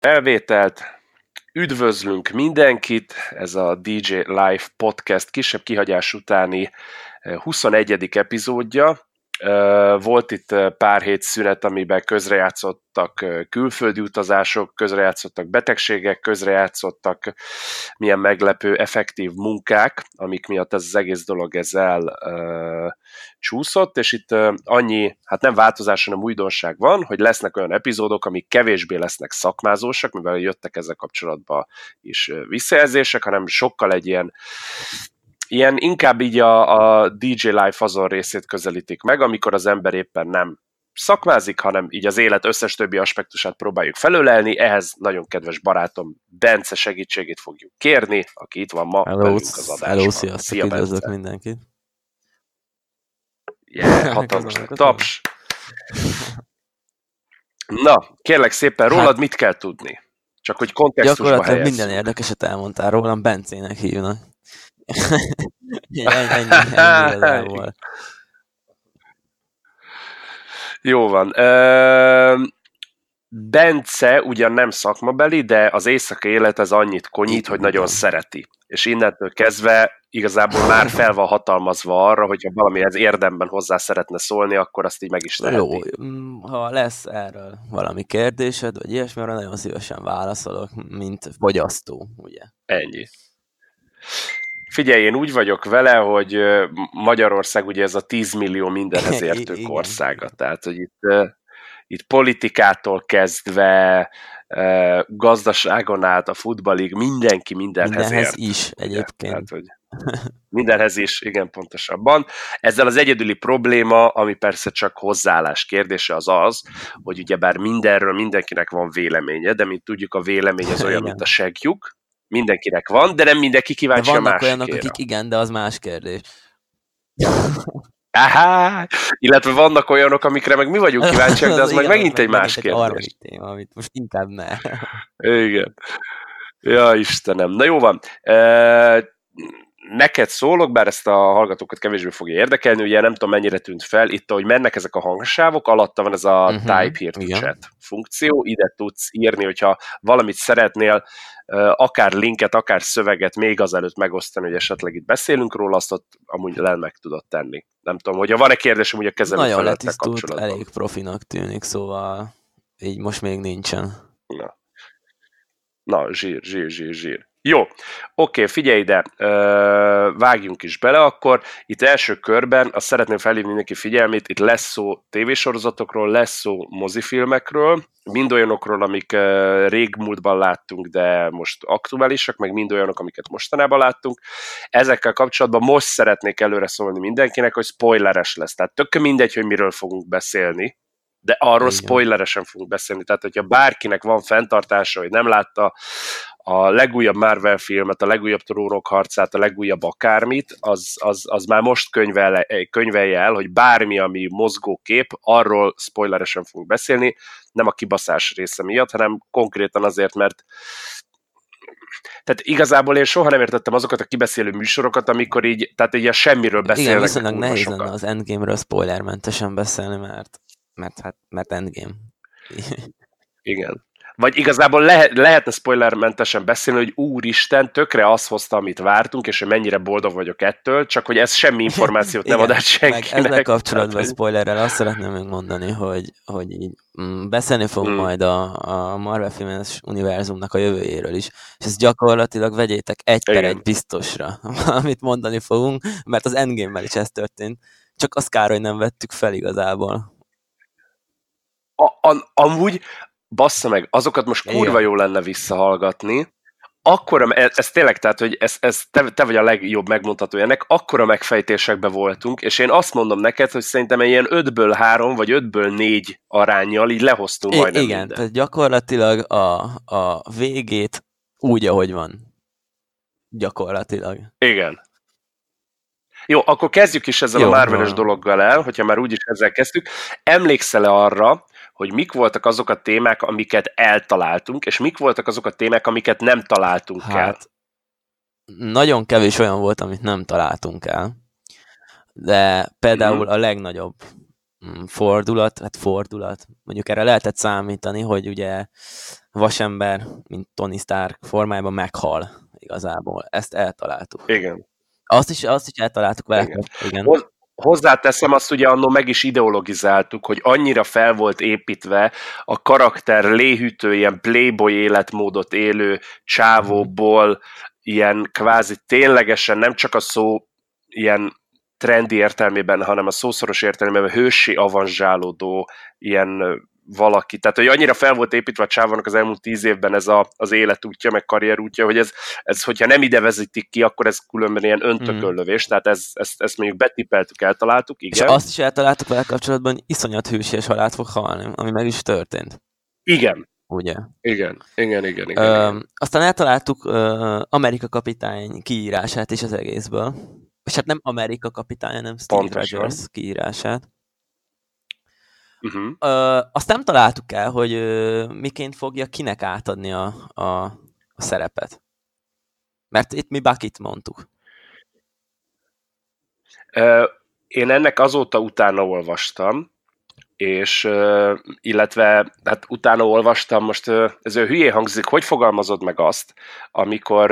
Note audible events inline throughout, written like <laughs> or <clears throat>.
Elvételt. Üdvözlünk mindenkit, ez a DJ Live Podcast kisebb kihagyás utáni 21. Eh, epizódja. Volt itt pár hét szünet, amiben közrejátszottak külföldi utazások, közrejátszottak betegségek, közrejátszottak milyen meglepő, effektív munkák, amik miatt ez az egész dolog ezzel uh, csúszott, és itt annyi, hát nem változás, hanem újdonság van, hogy lesznek olyan epizódok, amik kevésbé lesznek szakmázósak, mivel jöttek ezzel kapcsolatban is visszajelzések, hanem sokkal egy ilyen ilyen inkább így a, a DJ Life azon részét közelítik meg, amikor az ember éppen nem szakmázik, hanem így az élet összes többi aspektusát próbáljuk felölelni. Ehhez nagyon kedves barátom Bence segítségét fogjuk kérni, aki itt van ma hello, velünk az adásban. Hello, sziasztok, Szia, üdvözlök mindenkit. Yeah, hatalmas taps. Na, kérlek szépen, rólad hát, mit kell tudni? Csak hogy kontextusba Gyakorlatilag minden érdekeset elmondtál rólam, Bencének hívnak. <laughs> ennyi, Jó van. Bence ugyan nem szakmabeli, de az éjszaka élet ez annyit konyít, hogy nagyon szereti. És innentől kezdve igazából már fel van hatalmazva arra, hogyha valamihez érdemben hozzá szeretne szólni, akkor azt így meg is teheti. Jó, mm, ha lesz erről valami kérdésed, vagy ilyesmi, arra nagyon szívesen válaszolok, mint fogyasztó, ugye? Ennyi. Figyelj, én úgy vagyok vele, hogy Magyarország ugye ez a 10 millió mindenhez <laughs> értő országa. Tehát, hogy itt, itt politikától kezdve, gazdaságon át, a futballig, mindenki mindenhez, mindenhez ért. is egyébként. Tehát, hogy mindenhez is, igen, pontosabban. Ezzel az egyedüli probléma, ami persze csak hozzáállás kérdése, az az, hogy ugyebár mindenről mindenkinek van véleménye, de mint tudjuk, a vélemény az olyan, igen. mint a segjuk, mindenkinek van, de nem mindenki kíváncsi de a másikére. olyanok, akik igen, de az más kérdés. Aha, illetve vannak olyanok, amikre meg mi vagyunk kíváncsiak, de az, az <laughs> meg megint egy más kérdés. Harmadik téma, amit most inkább ne. Igen. Ja, Istenem. Na jó van. E- neked szólok, bár ezt a hallgatókat kevésbé fogja érdekelni, ugye nem tudom mennyire tűnt fel, itt ahogy mennek ezek a hangsávok, alatta van ez a uh-huh, type here to chat funkció, ide tudsz írni, hogyha valamit szeretnél, akár linket, akár szöveget még azelőtt megosztani, hogy esetleg itt beszélünk róla, azt ott amúgy le meg tudod tenni. Nem tudom, hogyha van-e kérdés, hogy a kezelő Nagyon letisztult, elég profinak tűnik, szóval így most még nincsen. Na, Na zsír, zsír, zsír, zsír. Jó, oké, figyelj ide, vágjunk is bele akkor. Itt első körben azt szeretném felhívni mindenki figyelmét, itt lesz szó tévésorozatokról, lesz szó mozifilmekről, mind olyanokról, amik régmúltban láttunk, de most aktuálisak, meg mind olyanok, amiket mostanában láttunk. Ezekkel kapcsolatban most szeretnék előre szólni mindenkinek, hogy spoileres lesz. Tehát tök mindegy, hogy miről fogunk beszélni, de arról Igen. spoileresen fogunk beszélni. Tehát, hogyha bárkinek van fenntartása, hogy nem látta a legújabb Marvel filmet, a legújabb trónok harcát, a legújabb akármit, az, az, az már most könyvel, könyvelje el, hogy bármi, ami mozgókép, arról spoileresen fogunk beszélni, nem a kibaszás része miatt, hanem konkrétan azért, mert tehát igazából én soha nem értettem azokat a kibeszélő műsorokat, amikor így, tehát így a semmiről beszélnek. Igen, viszonylag nehéz lenne az Endgame-ről spoilermentesen beszélni, mert, mert hát, mert Endgame. Igen. Vagy igazából lehet, lehetne spoilermentesen beszélni, hogy úristen, tökre azt hozta, amit vártunk, és hogy mennyire boldog vagyok ettől, csak hogy ez semmi információt nem ad át senkinek. Meg ezzel kapcsolatban spoilerrel azt szeretném megmondani, hogy, hogy így mm, beszélni fogunk hmm. majd a, a Marvel filmes univerzumnak a jövőjéről is, és ezt gyakorlatilag vegyétek egy per egy biztosra, <laughs> amit mondani fogunk, mert az Endgame-mel is ez történt, csak az kár, hogy nem vettük fel igazából. A, a, amúgy bassza meg, azokat most kurva jó lenne visszahallgatni, akkora, ez, ez tényleg, tehát, hogy ez, ez te, te vagy a legjobb megmondható ennek, akkora megfejtésekbe voltunk, és én azt mondom neked, hogy szerintem ilyen 5-ből 3, vagy 5-ből 4 arányjal így lehoztunk I- majdnem Igen, minden. tehát gyakorlatilag a, a végét úgy, ahogy van. Gyakorlatilag. Igen. Jó, akkor kezdjük is ezzel Jó, a Marveles dologgal el, hogyha már úgyis ezzel kezdtük. Emlékszel-e arra, hogy mik voltak azok a témák, amiket eltaláltunk, és mik voltak azok a témák, amiket nem találtunk hát, el. Nagyon kevés olyan volt, amit nem találtunk el. De például mm. a legnagyobb mm, fordulat, hát fordulat, mondjuk erre lehetett számítani, hogy ugye vasember, mint Tony Stark formájában meghal igazából. Ezt eltaláltuk. Igen. Azt is, azt is eltaláltuk vele. Igen. Igen. Hozzáteszem, azt ugye annó meg is ideologizáltuk, hogy annyira fel volt építve a karakter léhűtő, ilyen playboy életmódot élő csávóból, ilyen kvázi ténylegesen nem csak a szó ilyen trendi értelmében, hanem a szószoros értelmében hősi avanzsálódó ilyen valaki. Tehát, hogy annyira fel volt építve a csávának az elmúlt tíz évben ez a, az életútja, meg karrierútja, hogy ez, ez, hogyha nem ide vezetik ki, akkor ez különben ilyen öntököllövés, mm. tehát ez, ezt, ezt mondjuk betipeltük, eltaláltuk, igen. És azt is eltaláltuk vele kapcsolatban, hogy iszonyat hősies halált fog halni, ami meg is történt. Igen. Ugye? Igen, igen, igen. igen, ö, igen. Aztán eltaláltuk ö, Amerika kapitány kiírását is az egészből. És hát nem Amerika kapitány, hanem Steve Pontosan. Rogers kiírását. Uh-huh. Ö, azt nem találtuk el, hogy ö, miként fogja kinek átadni a, a, a szerepet. Mert itt mi Bakit mondtuk. Ö, én ennek azóta utána olvastam, és illetve hát utána olvastam, most ez ő hülyé hangzik, hogy fogalmazod meg azt, amikor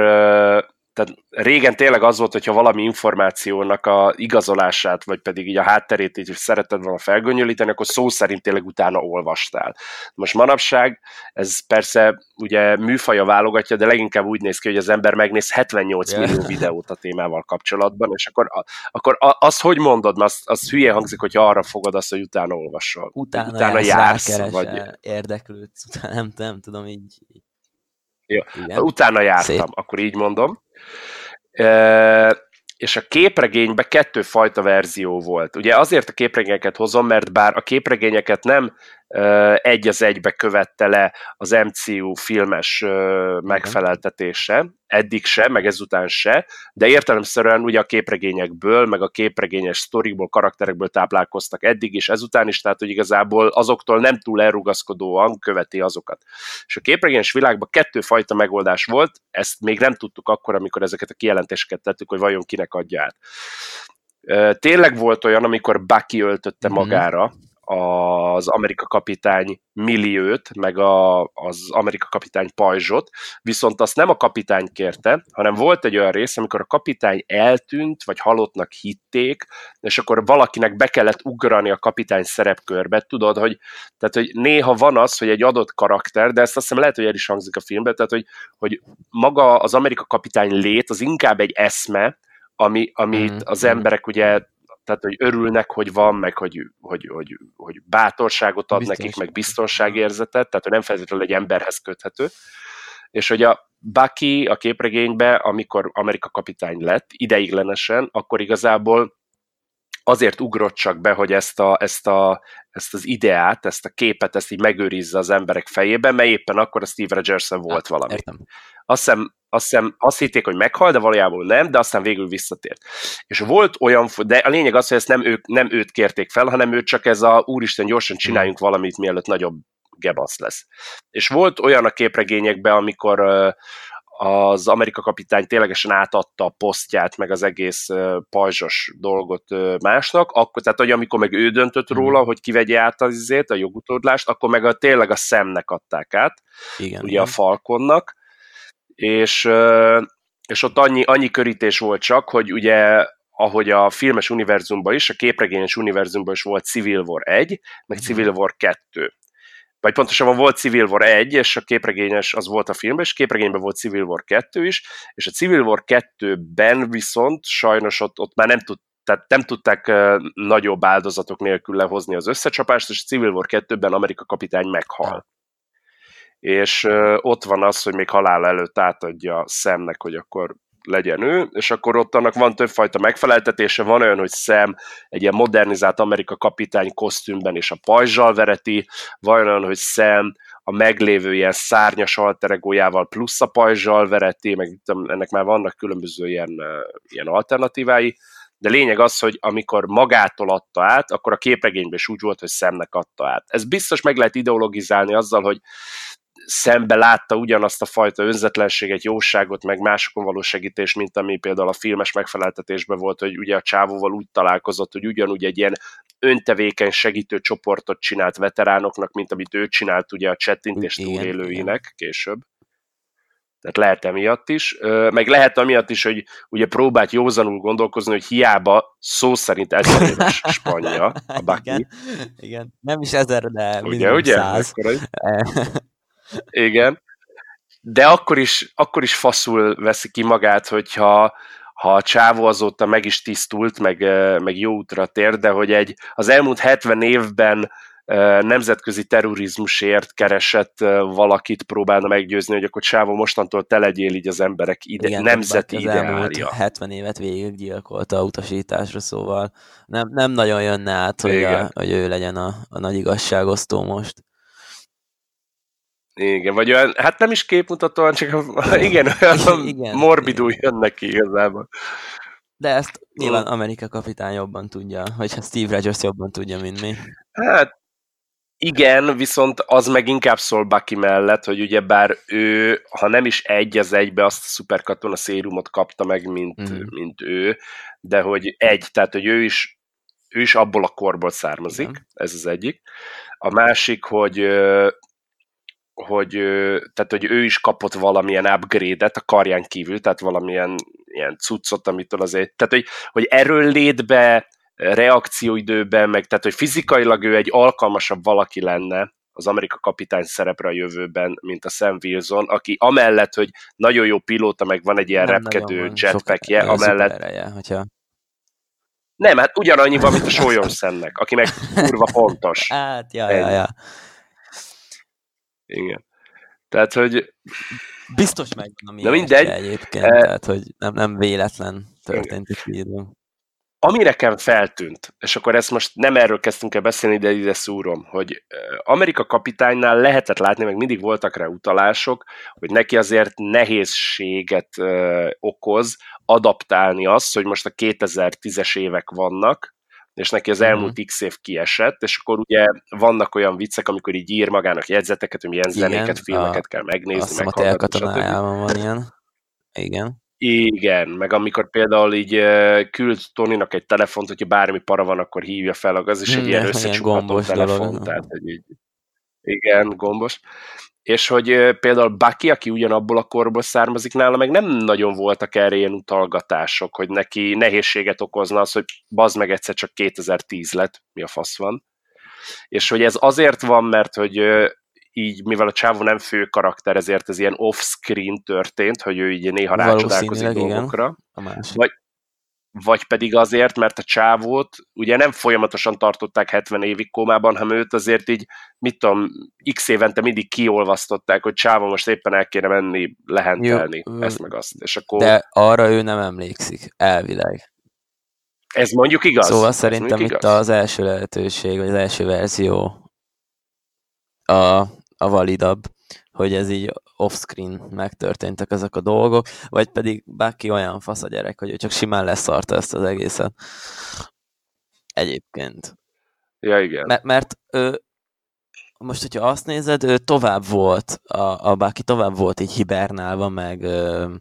tehát régen tényleg az volt, hogyha valami információnak a igazolását, vagy pedig így a hátterét így szeretted volna felgöngyölíteni, akkor szó szerint tényleg utána olvastál. Most manapság, ez persze ugye műfaja válogatja, de leginkább úgy néz ki, hogy az ember megnéz 78 yeah. millió videót a témával kapcsolatban, és akkor, akkor azt hogy mondod, mert az, az hülye hangzik, hogyha arra fogod azt, hogy utána olvasol. Utána, utána jársz, vagy... érdeklődsz, nem, nem tudom, így, jó. Igen. Utána jártam, Szép. akkor így mondom. E, és a képregényben kettőfajta verzió volt. Ugye azért a képregényeket hozom, mert bár a képregényeket nem egy az egybe követte le az MCU filmes megfeleltetése, eddig se, meg ezután se, de értelemszerűen ugye a képregényekből, meg a képregényes sztorikból, karakterekből táplálkoztak eddig is, ezután is, tehát hogy igazából azoktól nem túl elrugaszkodóan követi azokat. És a képregényes világban kettőfajta megoldás volt, ezt még nem tudtuk akkor, amikor ezeket a kijelentéseket tettük, hogy vajon kinek adja át. Tényleg volt olyan, amikor Bucky öltötte mm-hmm. magára az Amerika kapitány milliót, meg a, az Amerika kapitány pajzsot, viszont azt nem a kapitány kérte, hanem volt egy olyan rész, amikor a kapitány eltűnt, vagy halottnak hitték, és akkor valakinek be kellett ugrani a kapitány szerepkörbe, tudod, hogy, tehát, hogy néha van az, hogy egy adott karakter, de ezt azt hiszem lehet, hogy el is hangzik a filmben, tehát, hogy, hogy maga az Amerika kapitány lét, az inkább egy eszme, ami, amit mm, az emberek ugye tehát hogy örülnek, hogy van, meg hogy, hogy, hogy, hogy bátorságot ad Biztonság. nekik, meg biztonságérzetet, tehát hogy nem feltétlenül egy emberhez köthető. És hogy a Bucky a képregénybe, amikor Amerika kapitány lett, ideiglenesen, akkor igazából azért ugrott csak be, hogy ezt, a, ezt, a, ezt az ideát, ezt a képet, ezt így megőrizze az emberek fejében, mert éppen akkor a Steve rogers volt hát, valami. Értem. Azt hiszem, azt, hiszem, azt hitték, hogy meghal, de valójában nem, de aztán végül visszatért. És volt olyan, de a lényeg az, hogy ezt nem ők, nem őt kérték fel, hanem őt csak ez a úristen, gyorsan csináljunk valamit, mielőtt nagyobb gebasz lesz. És volt olyan a képregényekben, amikor az Amerika kapitány ténylegesen átadta a posztját, meg az egész pajzsos dolgot másnak, akkor, tehát hogy amikor meg ő döntött mhm. róla, hogy kivegye át az izét, a jogutódlást, akkor meg a, tényleg a szemnek adták át, igen, ugye igen. a Falkonnak, és, és ott annyi, annyi körítés volt csak, hogy ugye ahogy a filmes univerzumban is, a képregényes univerzumban is volt Civil War 1, meg Civil War 2. Vagy pontosabban volt Civil War 1, és a képregényes az volt a filmben, és a képregényben volt Civil War 2 is, és a Civil War 2-ben viszont sajnos ott, ott már nem tud, tehát nem tudták nagyobb áldozatok nélkül lehozni az összecsapást, és a Civil War 2-ben Amerika kapitány meghal és ott van az, hogy még halál előtt átadja szemnek, hogy akkor legyen ő, és akkor ott annak van többfajta megfeleltetése, van olyan, hogy szem egy ilyen modernizált Amerika kapitány kosztümben és a pajzsal vereti, van olyan, hogy szem a meglévő ilyen szárnyas alteregójával plusz a pajzsal vereti, meg ennek már vannak különböző ilyen, ilyen alternatívái, de lényeg az, hogy amikor magától adta át, akkor a képregényben is úgy volt, hogy szemnek adta át. Ez biztos meg lehet ideologizálni azzal, hogy szembe látta ugyanazt a fajta önzetlenséget, jóságot, meg másokon való segítés, mint ami például a filmes megfeleltetésben volt, hogy ugye a csávóval úgy találkozott, hogy ugyanúgy egy ilyen öntevékeny segítő csoportot csinált veteránoknak, mint amit ő csinált ugye a csettintés túlélőinek később. Tehát lehet emiatt is, meg lehet amiatt is, hogy ugye próbált józanul gondolkozni, hogy hiába szó szerint ezer éves spanya a Bucky. Igen, igen, nem is ezer, de ugye, ugye? száz. Igen, de akkor is, akkor is faszul veszi ki magát, hogyha ha a csávó azóta meg is tisztult, meg, meg jó útra tér, de hogy egy, az elmúlt 70 évben nemzetközi terrorizmusért keresett valakit próbálna meggyőzni, hogy akkor Sávo mostantól te legyél így az emberek ide, Igen, nemzeti az ideálja. 70 évet végiggyilkolta a utasításra, szóval nem, nem nagyon jönne át, hogy, a, hogy ő legyen a, a nagy igazságosztó most. Igen, vagy olyan, hát nem is képmutatóan, csak <laughs> igen, olyan igen, morbidul igen. jön neki igazából. De ezt nyilván Amerika kapitány jobban tudja, vagy Steve Rogers jobban tudja, mint mi. Hát igen, viszont az meg inkább szól Bucky mellett, hogy ugye bár ő, ha nem is egy az egybe azt a szuperkatona szérumot kapta meg, mint, mm. mint ő, de hogy egy, tehát hogy ő is, ő is abból a korból származik, Igen. ez az egyik. A másik, hogy hogy, tehát, hogy ő is kapott valamilyen upgrade-et a karján kívül, tehát valamilyen ilyen cuccot, amitől azért, tehát hogy, hogy erről létbe reakcióidőben, meg tehát, hogy fizikailag ő egy alkalmasabb valaki lenne az Amerika kapitány szerepre a jövőben, mint a Sam Wilson, aki amellett, hogy nagyon jó pilóta, meg van egy ilyen nem repkedő jetpackje, amellett... Ereje, hogyha... Nem, hát ugyanannyi van, mint a Sólyom Szennek, aki meg <laughs> kurva fontos. Hát, ja, ja, ja. Igen. Tehát, hogy... Biztos megvan a mindegy. egyébként, e... tehát, hogy nem, nem véletlen történt itt írva ami nekem feltűnt, és akkor ezt most nem erről kezdtünk el beszélni, de ide szúrom, hogy Amerika kapitánynál lehetett látni, meg mindig voltak rá utalások, hogy neki azért nehézséget ö, okoz adaptálni azt, hogy most a 2010-es évek vannak, és neki az elmúlt mm. x év kiesett, és akkor ugye vannak olyan viccek, amikor így ír magának jegyzeteket, hogy milyen zenéket, Igen, filmeket a, kell megnézni, meghallgatni. Azt van ilyen. Igen. Igen, meg amikor például így küld Toninak egy telefont, hogyha bármi para van, akkor hívja fel, az is egy <laughs> ilyen összecsukható telefon, dolog, tehát hogy így, igen, gombos. És hogy például Bucky, aki ugyanabból a korból származik nála, meg nem nagyon voltak erre ilyen utalgatások, hogy neki nehézséget okozna az, hogy bazd meg egyszer csak 2010 lett, mi a fasz van. És hogy ez azért van, mert hogy így, mivel a csávó nem fő karakter, ezért ez ilyen off-screen történt, hogy ő így néha rácsodálkozik dolgokra. Igen, vagy, vagy pedig azért, mert a csávót ugye nem folyamatosan tartották 70 évig kómában, hanem őt azért így, mit tudom, x évente mindig kiolvasztották, hogy csávó most éppen el kéne menni, lehentelni, Jó, ezt meg azt. És akkor... De arra ő nem emlékszik, elvileg. Ez mondjuk igaz. Szóval szerintem itt igaz. az első lehetőség, vagy az első verzió a a validabb, hogy ez így off-screen megtörténtek ezek a dolgok, vagy pedig bárki olyan fasz a gyerek, hogy ő csak simán leszarta ezt az egészet. Egyébként. Ja, igen. Mert, mert ő, most, hogyha azt nézed, ő tovább volt, a, a báki tovább volt így hibernálva, meg ö,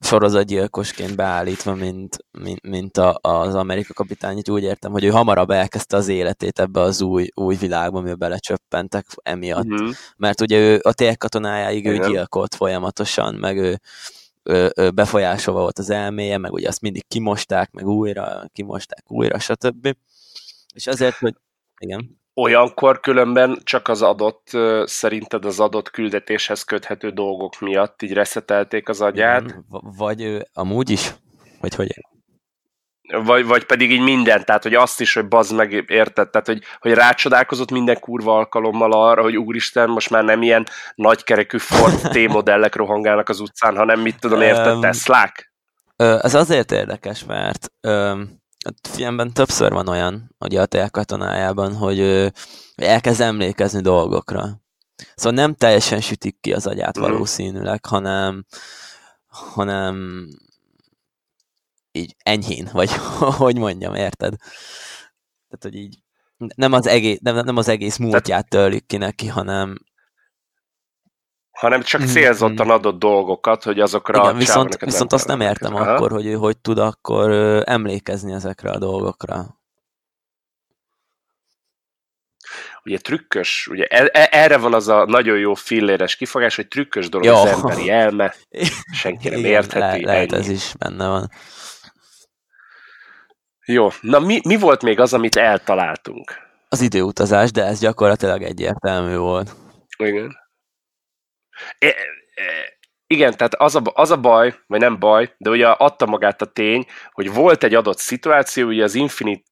sorozatgyilkosként beállítva, mint, mint, mint a, az Amerika kapitány, úgy értem, hogy ő hamarabb elkezdte az életét ebbe az új, új világba, amiben belecsöppentek emiatt. Mm-hmm. Mert ugye ő a térkatonájáig ő gyilkolt folyamatosan, meg ő, ő, ő befolyásolva volt az elméje, meg ugye azt mindig kimosták, meg újra, kimosták újra, stb. És azért, hogy igen olyankor különben csak az adott, szerinted az adott küldetéshez köthető dolgok miatt így reszetelték az agyát? Vagy amúgy is? Vagy hogy? Vagy, vagy pedig így minden, tehát hogy azt is, hogy bazd meg, érted? Tehát, hogy, hogy rácsodálkozott minden kurva alkalommal arra, hogy úristen, most már nem ilyen nagykerekű Ford <laughs> T-modellek rohangálnak az utcán, hanem mit tudom, érted, Teslák? Ez azért érdekes, mert a filmben többször van olyan, ugye a tél katonájában, hogy ő elkezd emlékezni dolgokra. Szóval nem teljesen sütik ki az agyát mm. valószínűleg, hanem, hanem így enyhén, vagy <laughs> hogy mondjam, érted? Tehát, hogy így nem az egész, nem, nem az egész múltját törlik ki neki, hanem hanem csak mhm, célzottan mhm. adott dolgokat, hogy azokra Igen, viszont, viszont azt nem értem Aha. akkor, hogy ő hogy tud akkor emlékezni ezekre a dolgokra. ugye trükkös, ugye e, e, erre van az a nagyon jó filléres kifogás, hogy trükkös dolog jó. az emberi elme, <laughs> senki nem Igen, értheti. Le, lehet ez is benne van. Jó, na mi, mi volt még az, amit eltaláltunk? Az időutazás, de ez gyakorlatilag egyértelmű volt. Igen. E, e, igen, tehát az a, az a baj, vagy nem baj, de ugye adta magát a tény, hogy volt egy adott szituáció, ugye az Infinite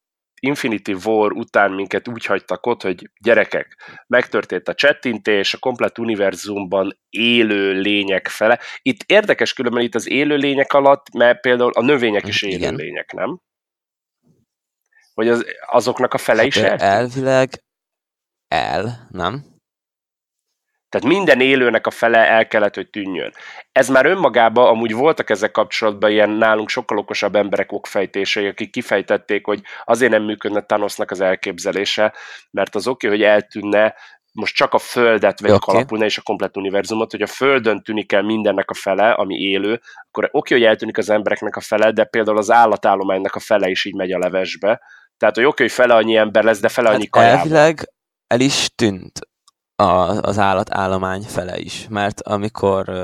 Infinity War után minket úgy hagytak ott, hogy gyerekek, megtörtént a csettintés, a komplet univerzumban élő lények fele. Itt érdekes különben itt az élő lények alatt, mert például a növények is élő Igen. lények, nem? Vagy az, azoknak a fele hát is el? Elvileg el, nem? Tehát minden élőnek a fele el kellett, hogy tűnjön. Ez már önmagában amúgy voltak ezek kapcsolatban ilyen nálunk sokkal okosabb emberek okfejtései, akik kifejtették, hogy azért nem működne Thanosnak az elképzelése, mert az oké, okay, hogy eltűnne, most csak a Földet vegyük okay. alapul, és a komplet univerzumot, hogy a Földön tűnik el mindennek a fele, ami élő, akkor oké, okay, hogy eltűnik az embereknek a fele, de például az állatállománynak a fele is így megy a levesbe. Tehát, hogy oké, okay, hogy fele annyi ember lesz, de fele hát annyi kajával. Elvileg el is tűnt a, az állatállomány fele is, mert amikor uh,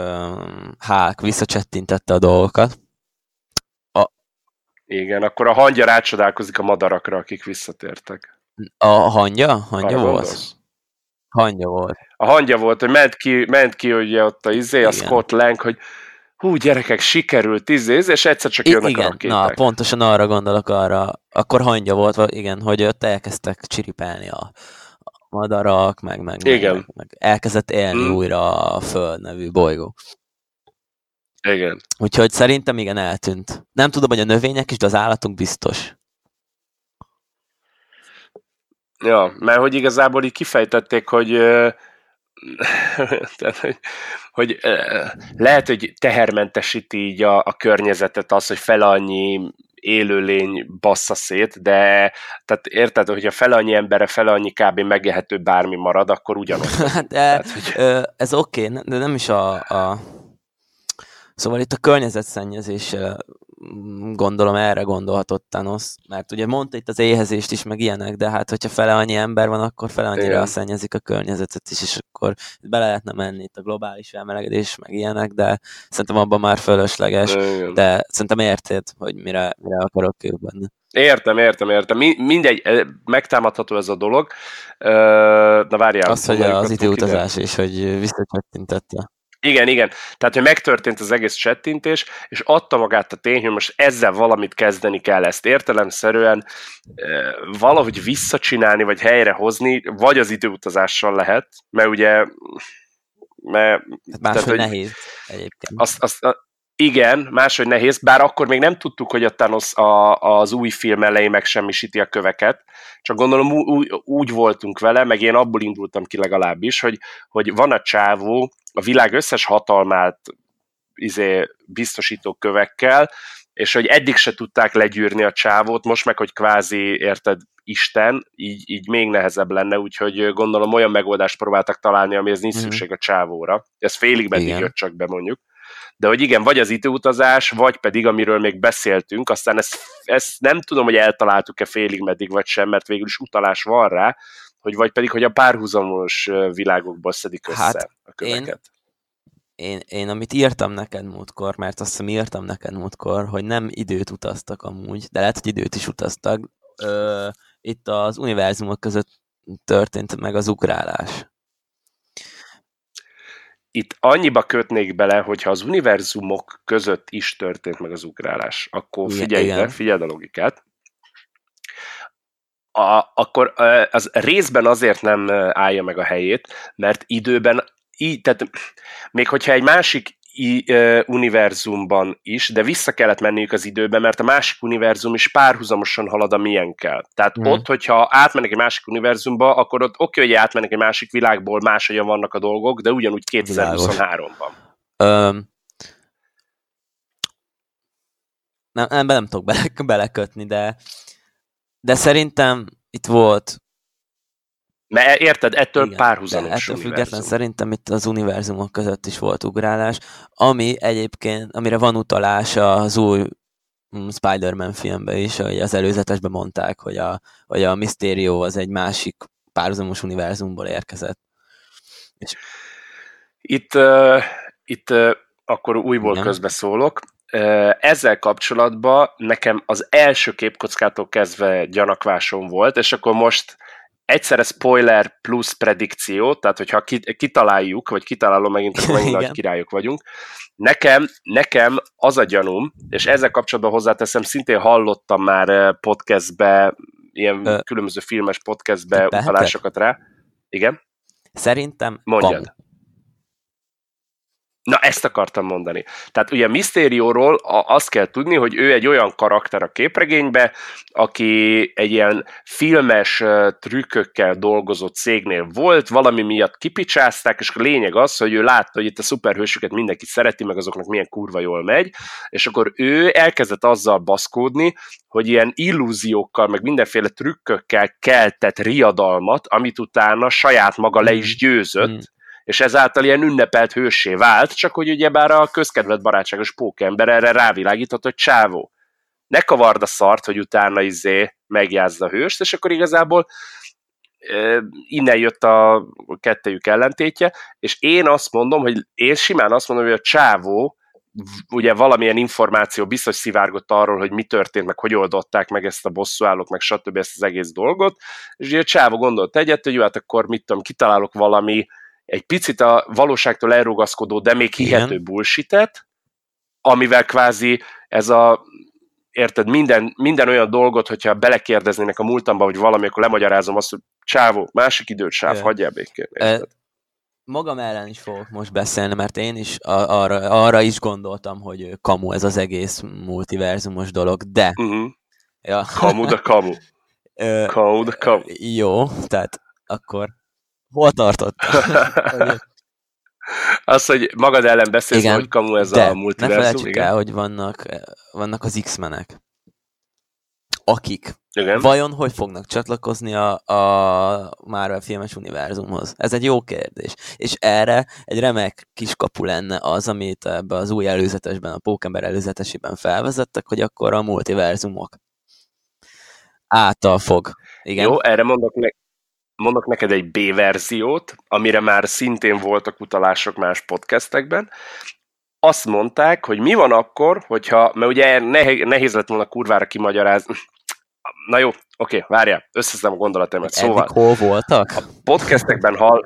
Hulk visszacsettintette a dolgokat, a... Igen, akkor a hangya rácsodálkozik a madarakra, akik visszatértek. A hangya? Hangya Arra volt? Gondolsz? Hangya volt. A hangya volt, hogy ment ki, ment ki ugye ott a izé, Igen. a Scott Lang, hogy hú, gyerekek, sikerült, izé, és egyszer csak jönnek igen, a rakéták. Na, pontosan arra gondolok arra, akkor hangya volt, igen, hogy ott elkezdtek csiripelni a, madarak, meg, meg, Igen. meg, meg elkezdett élni mm. újra a Föld nevű bolygó. Igen. Úgyhogy szerintem igen, eltűnt. Nem tudom, hogy a növények is, de az állatunk biztos. Ja, mert hogy igazából így kifejtették, hogy <laughs> tehát, hogy, hogy lehet, hogy tehermentesíti így a, a környezetet az, hogy fel annyi élőlény bassza szét, de tehát érted, hogy a fele annyi embere, fele annyi kb. megélhető bármi marad, akkor ugyanaz. <laughs> Hát de, tehát, hogy... ez oké, okay, de nem is a, a... Szóval itt a környezetszennyezés gondolom erre gondolhatott Thanos, mert ugye mondta itt az éhezést is, meg ilyenek, de hát hogyha fele annyi ember van, akkor fele annyira szennyezik a környezetet is, és akkor bele lehetne menni itt a globális felmelegedés, meg ilyenek, de szerintem abban már fölösleges, Igen. de szerintem érted, hogy mire, mire akarok benne. Értem, értem, értem. mindegy, megtámadható ez a dolog. Na várjál. Azt, hogy az időutazás és hogy visszacsökkentette. Igen, igen. Tehát, hogy megtörtént az egész csettintés, és adta magát a tény, hogy most ezzel valamit kezdeni kell ezt értelemszerűen e, valahogy visszacsinálni, vagy helyrehozni, vagy az időutazással lehet, mert ugye mert, hát máshogy tehát, nehéz egyébként. Azt, azt, igen, máshogy nehéz, bár akkor még nem tudtuk, hogy a Thanos a, az új film elején megsemmisíti a köveket, csak gondolom úgy, úgy voltunk vele, meg én abból indultam ki legalábbis, hogy, hogy van a csávó a világ összes hatalmát izé, biztosító kövekkel, és hogy eddig se tudták legyűrni a csávót, most meg, hogy kvázi, érted, Isten, így, így még nehezebb lenne, úgyhogy gondolom olyan megoldást próbáltak találni, amihez nincs mm-hmm. szükség a csávóra. Ez félig meddig jött csak be mondjuk de hogy igen, vagy az időutazás, vagy pedig, amiről még beszéltünk, aztán ezt, ezt nem tudom, hogy eltaláltuk-e félig meddig, vagy sem, mert végül is utalás van rá, hogy vagy pedig, hogy a párhuzamos világokból szedik össze hát a köveket. Én, én, én, amit írtam neked múltkor, mert azt hiszem írtam neked múltkor, hogy nem időt utaztak amúgy, de lehet, hogy időt is utaztak. Ö, itt az univerzumok között történt meg az ugrálás itt annyiba kötnék bele, hogyha az univerzumok között is történt meg az ugrálás, akkor figyelj ide, figyeld a logikát. A, akkor az részben azért nem állja meg a helyét, mert időben, így, tehát még hogyha egy másik univerzumban is, de vissza kellett menniük az időbe, mert a másik univerzum is párhuzamosan halad a milyen kell. Tehát mm. ott, hogyha átmennek egy másik univerzumba, akkor ott oké, hogy átmennek egy másik világból, máshogyan vannak a dolgok, de ugyanúgy 2023-ban. Um, nem, nem, nem tudok bele, belekötni, de, de szerintem itt volt mert érted, ettől Igen, párhuzamos Ettől független szerintem itt az univerzumok között is volt ugrálás, ami egyébként, amire van utalás az új mm, Spider-Man filmben is, hogy az előzetesben mondták, hogy a, hogy a Mysterio az egy másik párhuzamos univerzumból érkezett. És... Itt, uh, itt uh, akkor újból Igen. közbeszólok. Ezzel kapcsolatban nekem az első képkockától kezdve gyanakvásom volt, és akkor most egyszerre spoiler plusz predikció, tehát hogyha kitaláljuk, vagy kitalálom megint, akkor megint <laughs> nagy királyok vagyunk. Nekem, nekem az a gyanúm, és ezzel kapcsolatban hozzáteszem, szintén hallottam már podcastbe, ilyen Ö, különböző filmes podcastbe utalásokat rá. Igen? Szerintem Mondjad. Kamu. Na, ezt akartam mondani. Tehát ugye Mysterioról azt kell tudni, hogy ő egy olyan karakter a képregénybe, aki egy ilyen filmes trükkökkel dolgozott cégnél volt, valami miatt kipicsázták, és a lényeg az, hogy ő látta, hogy itt a szuperhősöket mindenki szereti, meg azoknak milyen kurva jól megy, és akkor ő elkezdett azzal baszkódni, hogy ilyen illúziókkal, meg mindenféle trükkökkel keltett riadalmat, amit utána saját maga le is hmm. győzött, mm és ezáltal ilyen ünnepelt hősé vált, csak hogy ugyebár a közkedvelt barátságos pókember erre rávilágított, hogy csávó, ne kavard a szart, hogy utána izé megjázza a hőst, és akkor igazából innen jött a kettejük ellentétje, és én azt mondom, hogy én simán azt mondom, hogy a csávó ugye valamilyen információ biztos szivárgott arról, hogy mi történt, meg hogy oldották meg ezt a bosszúállók, meg stb. ezt az egész dolgot, és ugye a csávó gondolt egyet, hogy jó, hát akkor mit tudom, kitalálok valami egy picit a valóságtól elrugaszkodó, de még hihető Igen. amivel kvázi ez a érted, minden, minden olyan dolgot, hogyha belekérdeznének a múltamba, vagy valami, akkor lemagyarázom azt, hogy csávó, másik időt sáv, yeah. hagyjál békén. Érted? magam ellen is fogok most beszélni, mert én is arra, arra is gondoltam, hogy kamu ez az egész multiverzumos dolog, de... Uh-huh. Ja. Kamu, de kamu. <laughs> kamu, de kamu. Jó, tehát akkor Hol tartott? Az, hogy magad ellen beszélsz, igen, hogy kamu ez de a multiverzum. ne felejtsük el, hogy vannak, vannak az X-menek, akik igen. vajon hogy fognak csatlakozni a, a Marvel filmes univerzumhoz? Ez egy jó kérdés. És erre egy remek kiskapu lenne az, amit ebbe az új előzetesben, a Pókember előzetesében felvezettek, hogy akkor a multiverzumok által fog. Igen. Jó, erre mondok, ne, mondok neked egy B-verziót, amire már szintén voltak utalások más podcastekben. Azt mondták, hogy mi van akkor, hogyha, mert ugye nehéz lett volna kurvára kimagyarázni, Na jó, oké, várjál, összeszedem a gondolatomat. Szóval, hol voltak? A podcastekben hall,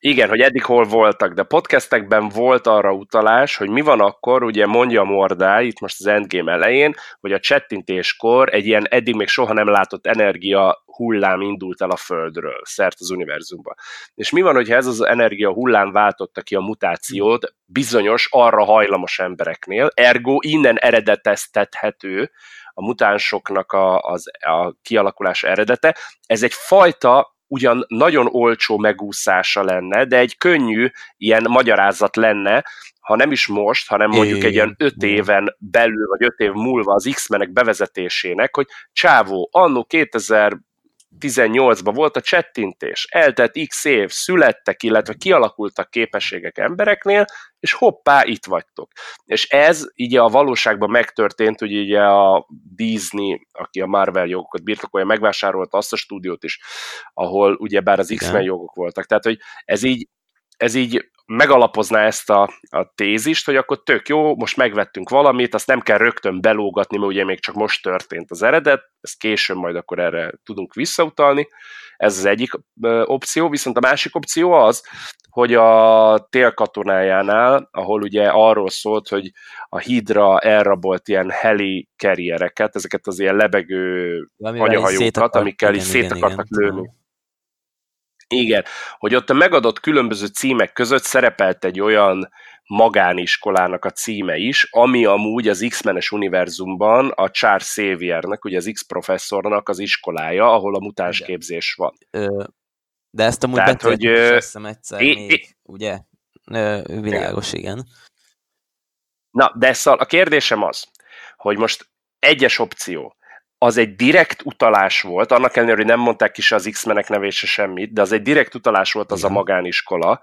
igen, hogy eddig hol voltak, de podcastekben volt arra utalás, hogy mi van akkor, ugye mondja Mordá, itt most az Endgame elején, hogy a csettintéskor egy ilyen eddig még soha nem látott energia hullám indult el a Földről, szert az univerzumban. És mi van, hogyha ez az energia hullám váltotta ki a mutációt bizonyos arra hajlamos embereknél, ergo innen eredeteztethető a mutánsoknak a, az, a kialakulása eredete. Ez egy fajta ugyan nagyon olcsó megúszása lenne, de egy könnyű ilyen magyarázat lenne, ha nem is most, hanem mondjuk egy ilyen öt éven belül, vagy öt év múlva az X-menek bevezetésének, hogy csávó, annó 2000 18-ban volt a csettintés, eltelt x év, születtek, illetve kialakultak képességek embereknél, és hoppá, itt vagytok. És ez így a valóságban megtörtént, hogy ugye a Disney, aki a Marvel jogokat birtokolja, megvásárolta azt a stúdiót is, ahol ugye bár az X-Men jogok voltak. Tehát, hogy ez így, ez így megalapozná ezt a, a tézist, hogy akkor tök jó, most megvettünk valamit, azt nem kell rögtön belógatni, mert ugye még csak most történt az eredet, ez későn majd akkor erre tudunk visszautalni, ez az egyik opció, viszont a másik opció az, hogy a télkatonájánál, ahol ugye arról szólt, hogy a hídra elrabolt ilyen heli keriereket, ezeket az ilyen lebegő anyahajókat, amikkel igen, is szét akartak igen, lőni. Igen igen, hogy ott a megadott különböző címek között szerepelt egy olyan magániskolának a címe is, ami amúgy az X-menes univerzumban a Charles Xaviernek, ugye az X-professzornak az iskolája, ahol a mutánsképzés van. Ö, de ezt amúgy Tehát, hogy, ö, hiszem egyszer é, még, é, ugye? Ö, világos, igen. igen. Na, de szóval a kérdésem az, hogy most egyes opció, az egy direkt utalás volt, annak ellenére, hogy nem mondták ki se az X-menek nevése semmit, de az egy direkt utalás volt az Igen. a magániskola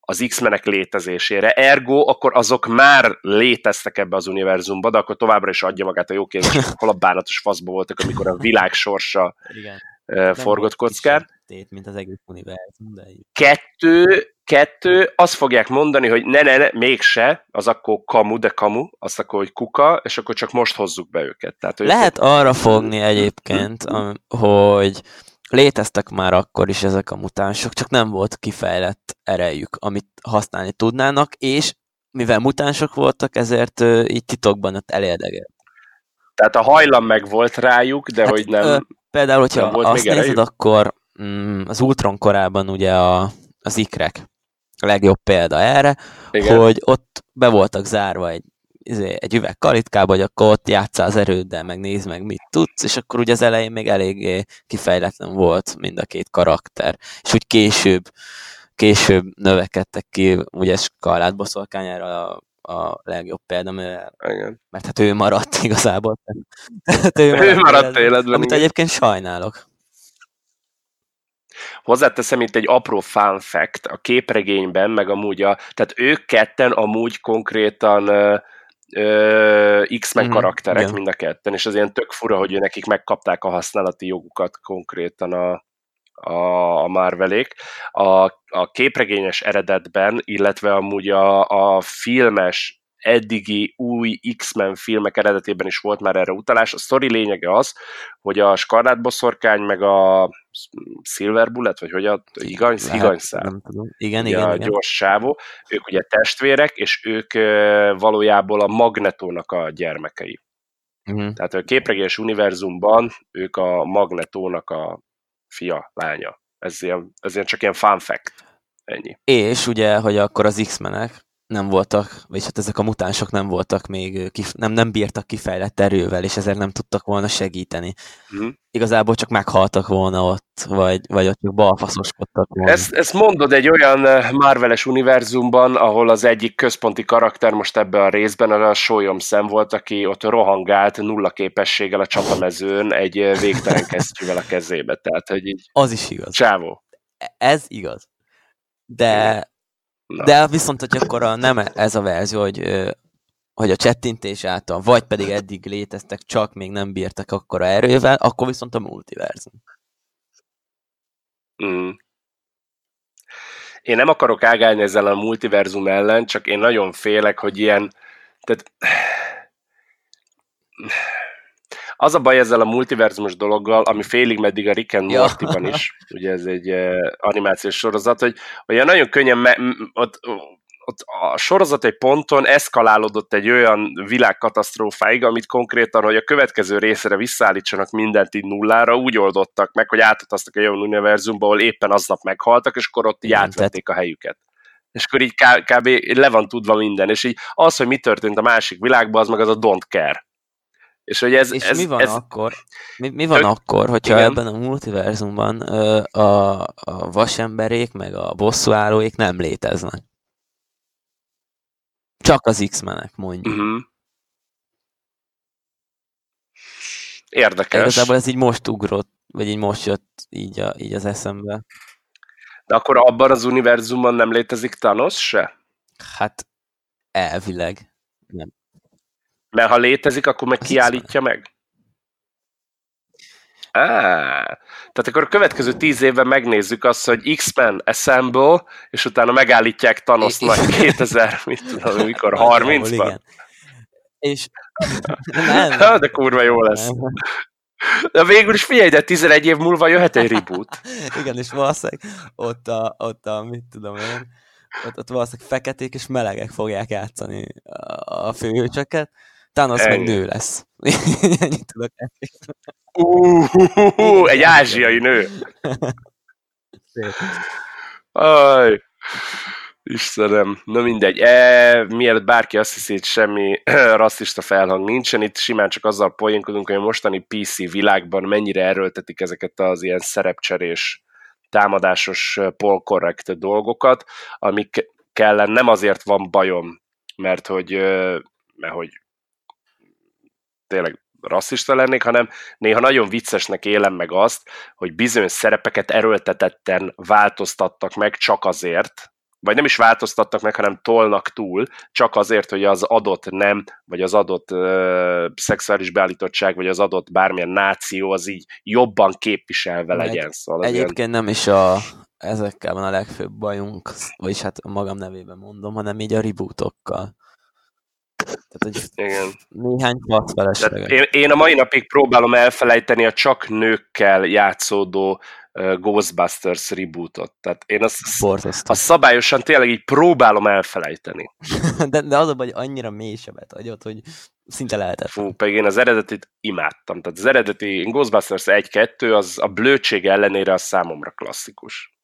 az X-menek létezésére. Ergo, akkor azok már léteztek ebbe az univerzumba, de akkor továbbra is adja magát a jó kérdés, hol a bánatos faszba voltak, amikor a világ sorsa Igen. forgott kockán. tét, mint az egész univerzum. De Kettő, kettő, azt fogják mondani, hogy ne, ne, ne, mégse, az akkor kamu, de kamu, azt akkor, hogy kuka, és akkor csak most hozzuk be őket. Tehát, hogy Lehet arra fogni egyébként, hogy léteztek már akkor is ezek a mutánsok, csak nem volt kifejlett erejük, amit használni tudnának, és mivel mutánsok voltak, ezért így titokban ott elérdegelt. Tehát a hajlam meg volt rájuk, de hát, hogy nem... Ö, például, hogyha nem volt azt nézed, erejük? akkor mm, az Ultron korában ugye a, az ikrek a legjobb példa erre, Igen. hogy ott be voltak zárva egy izé, egy üveg kalitkába, hogy akkor ott játszál az erőddel, meg nézd meg, mit tudsz, és akkor ugye az elején még eléggé kifejletlen volt mind a két karakter. És úgy később, később növekedtek ki, ugye Skarlát boszorkányára a, a legjobb példa, mert, igen. mert hát ő maradt <laughs> igazából. Tehát ő maradt, ő maradt életben. Amit igen. egyébként sajnálok. Hozzáteszem itt egy apró fun fact, a képregényben, meg amúgy a, tehát ők ketten amúgy konkrétan X-Men mm, karakterek igen. mind a ketten, és az ilyen tök fura, hogy nekik megkapták a használati jogukat konkrétan a, a, a Marvelék. A, a képregényes eredetben, illetve amúgy a, a filmes eddigi új X-Men filmek eredetében is volt már erre utalás. A sztori lényege az, hogy a Skarlát boszorkány meg a Silver Bullet, vagy hogy a higany, higanyszál. Igen, igen, a igen. gyors sávó. Ők ugye testvérek, és ők valójában a Magnetónak a gyermekei. Uh-huh. Tehát a képregényes univerzumban ők a Magnetónak a fia, lánya. Ez ilyen, ez ilyen csak ilyen fun fact. Ennyi. És ugye, hogy akkor az X-menek nem voltak, vagy hát ezek a mutánsok nem voltak még, kif- nem, nem bírtak kifejlett erővel, és ezért nem tudtak volna segíteni. Mm. Igazából csak meghaltak volna ott, vagy, vagy ott csak balfaszoskodtak volna. Ezt, ezt mondod egy olyan Marveles univerzumban, ahol az egyik központi karakter most ebben a részben a Sólyom szem volt, aki ott rohangált nulla képességgel a csatamezőn egy végtelen <laughs> kesztyűvel a kezébe. Tehát, hogy így... Az is igaz. Csávó. Ez igaz. De Na. De viszont, hogy akkor a, nem ez a verzió, hogy, hogy a csettintés által, vagy pedig eddig léteztek, csak még nem bírtak akkora erővel, akkor viszont a multiverzum. Mm. Én nem akarok ágálni ezzel a multiverzum ellen, csak én nagyon félek, hogy ilyen, tehát az a baj ezzel a multiverzumos dologgal, ami félig meddig a Rick and ja. Morty-ban is, ugye ez egy uh, animációs sorozat, hogy olyan nagyon könnyen me- ott, ott a sorozat egy ponton eszkalálódott egy olyan világkatasztrófáig, amit konkrétan, hogy a következő részre visszaállítsanak mindent így nullára, úgy oldottak meg, hogy átutaztak egy olyan univerzumba, ahol éppen aznap meghaltak, és akkor ott így átvették a helyüket. És akkor így kb. le van tudva minden. És így az, hogy mi történt a másik világban, az meg az a don't care. És, hogy ez, és ez, mi van ez, akkor? Mi, mi van tök, akkor, hogyha igen. ebben a multiverzumban a, a vasemberék meg a bosszúállóik nem léteznek? Csak az X-menek, mondjuk. Uh-huh. Érdekes. Igazából ez így most ugrott, vagy így most jött így, a, így az eszembe. De akkor abban az univerzumban nem létezik Thanos se? Hát elvileg nem. Mert ha létezik, akkor meg kiállítja meg? Á, tehát akkor a következő tíz évben megnézzük azt, hogy X-Men Assemble, és utána megállítják Thanos nagy 2000, mit tudom, mikor, 30-ban. És <laughs> nem. De kurva jó lesz. De végül is figyelj, de 11 év múlva jöhet egy reboot. <laughs> Igen, és valószínűleg ott a, ott a mit tudom én, ott, ott valószínűleg feketék és melegek fogják játszani a, a főhőcsöket, Thanos meg nő lesz. <laughs> Ennyit tudok uh, egy ázsiai nő. Aj, Istenem, na mindegy. E, mielőtt bárki azt hiszi, hogy semmi <clears throat> rasszista felhang nincsen, itt simán csak azzal poénkodunk, hogy a mostani PC világban mennyire erőltetik ezeket az ilyen szerepcserés, támadásos, polkorrekt dolgokat, amik kellen nem azért van bajom, mert hogy, mert hogy tényleg rasszista lennék, hanem néha nagyon viccesnek élem meg azt, hogy bizonyos szerepeket erőltetetten változtattak meg csak azért, vagy nem is változtattak meg, hanem tolnak túl, csak azért, hogy az adott nem, vagy az adott ö, szexuális beállítottság, vagy az adott bármilyen náció az így jobban képviselve meg legyen. Szóval egyébként ilyen... nem is a, ezekkel van a legfőbb bajunk, vagyis hát magam nevében mondom, hanem így a rebootokkal. Tehát, hogy Igen. néhány fasz én, én a mai napig próbálom elfelejteni a csak nőkkel játszódó Ghostbusters rebootot. Tehát én azt, azt szabályosan tényleg így próbálom elfelejteni. <laughs> de, de az a baj, hogy annyira mély sebet adott, hogy szinte lehetett. Fú, pedig én az eredetit imádtam. Tehát az eredeti Ghostbusters 1-2 az a blödség ellenére a számomra klasszikus.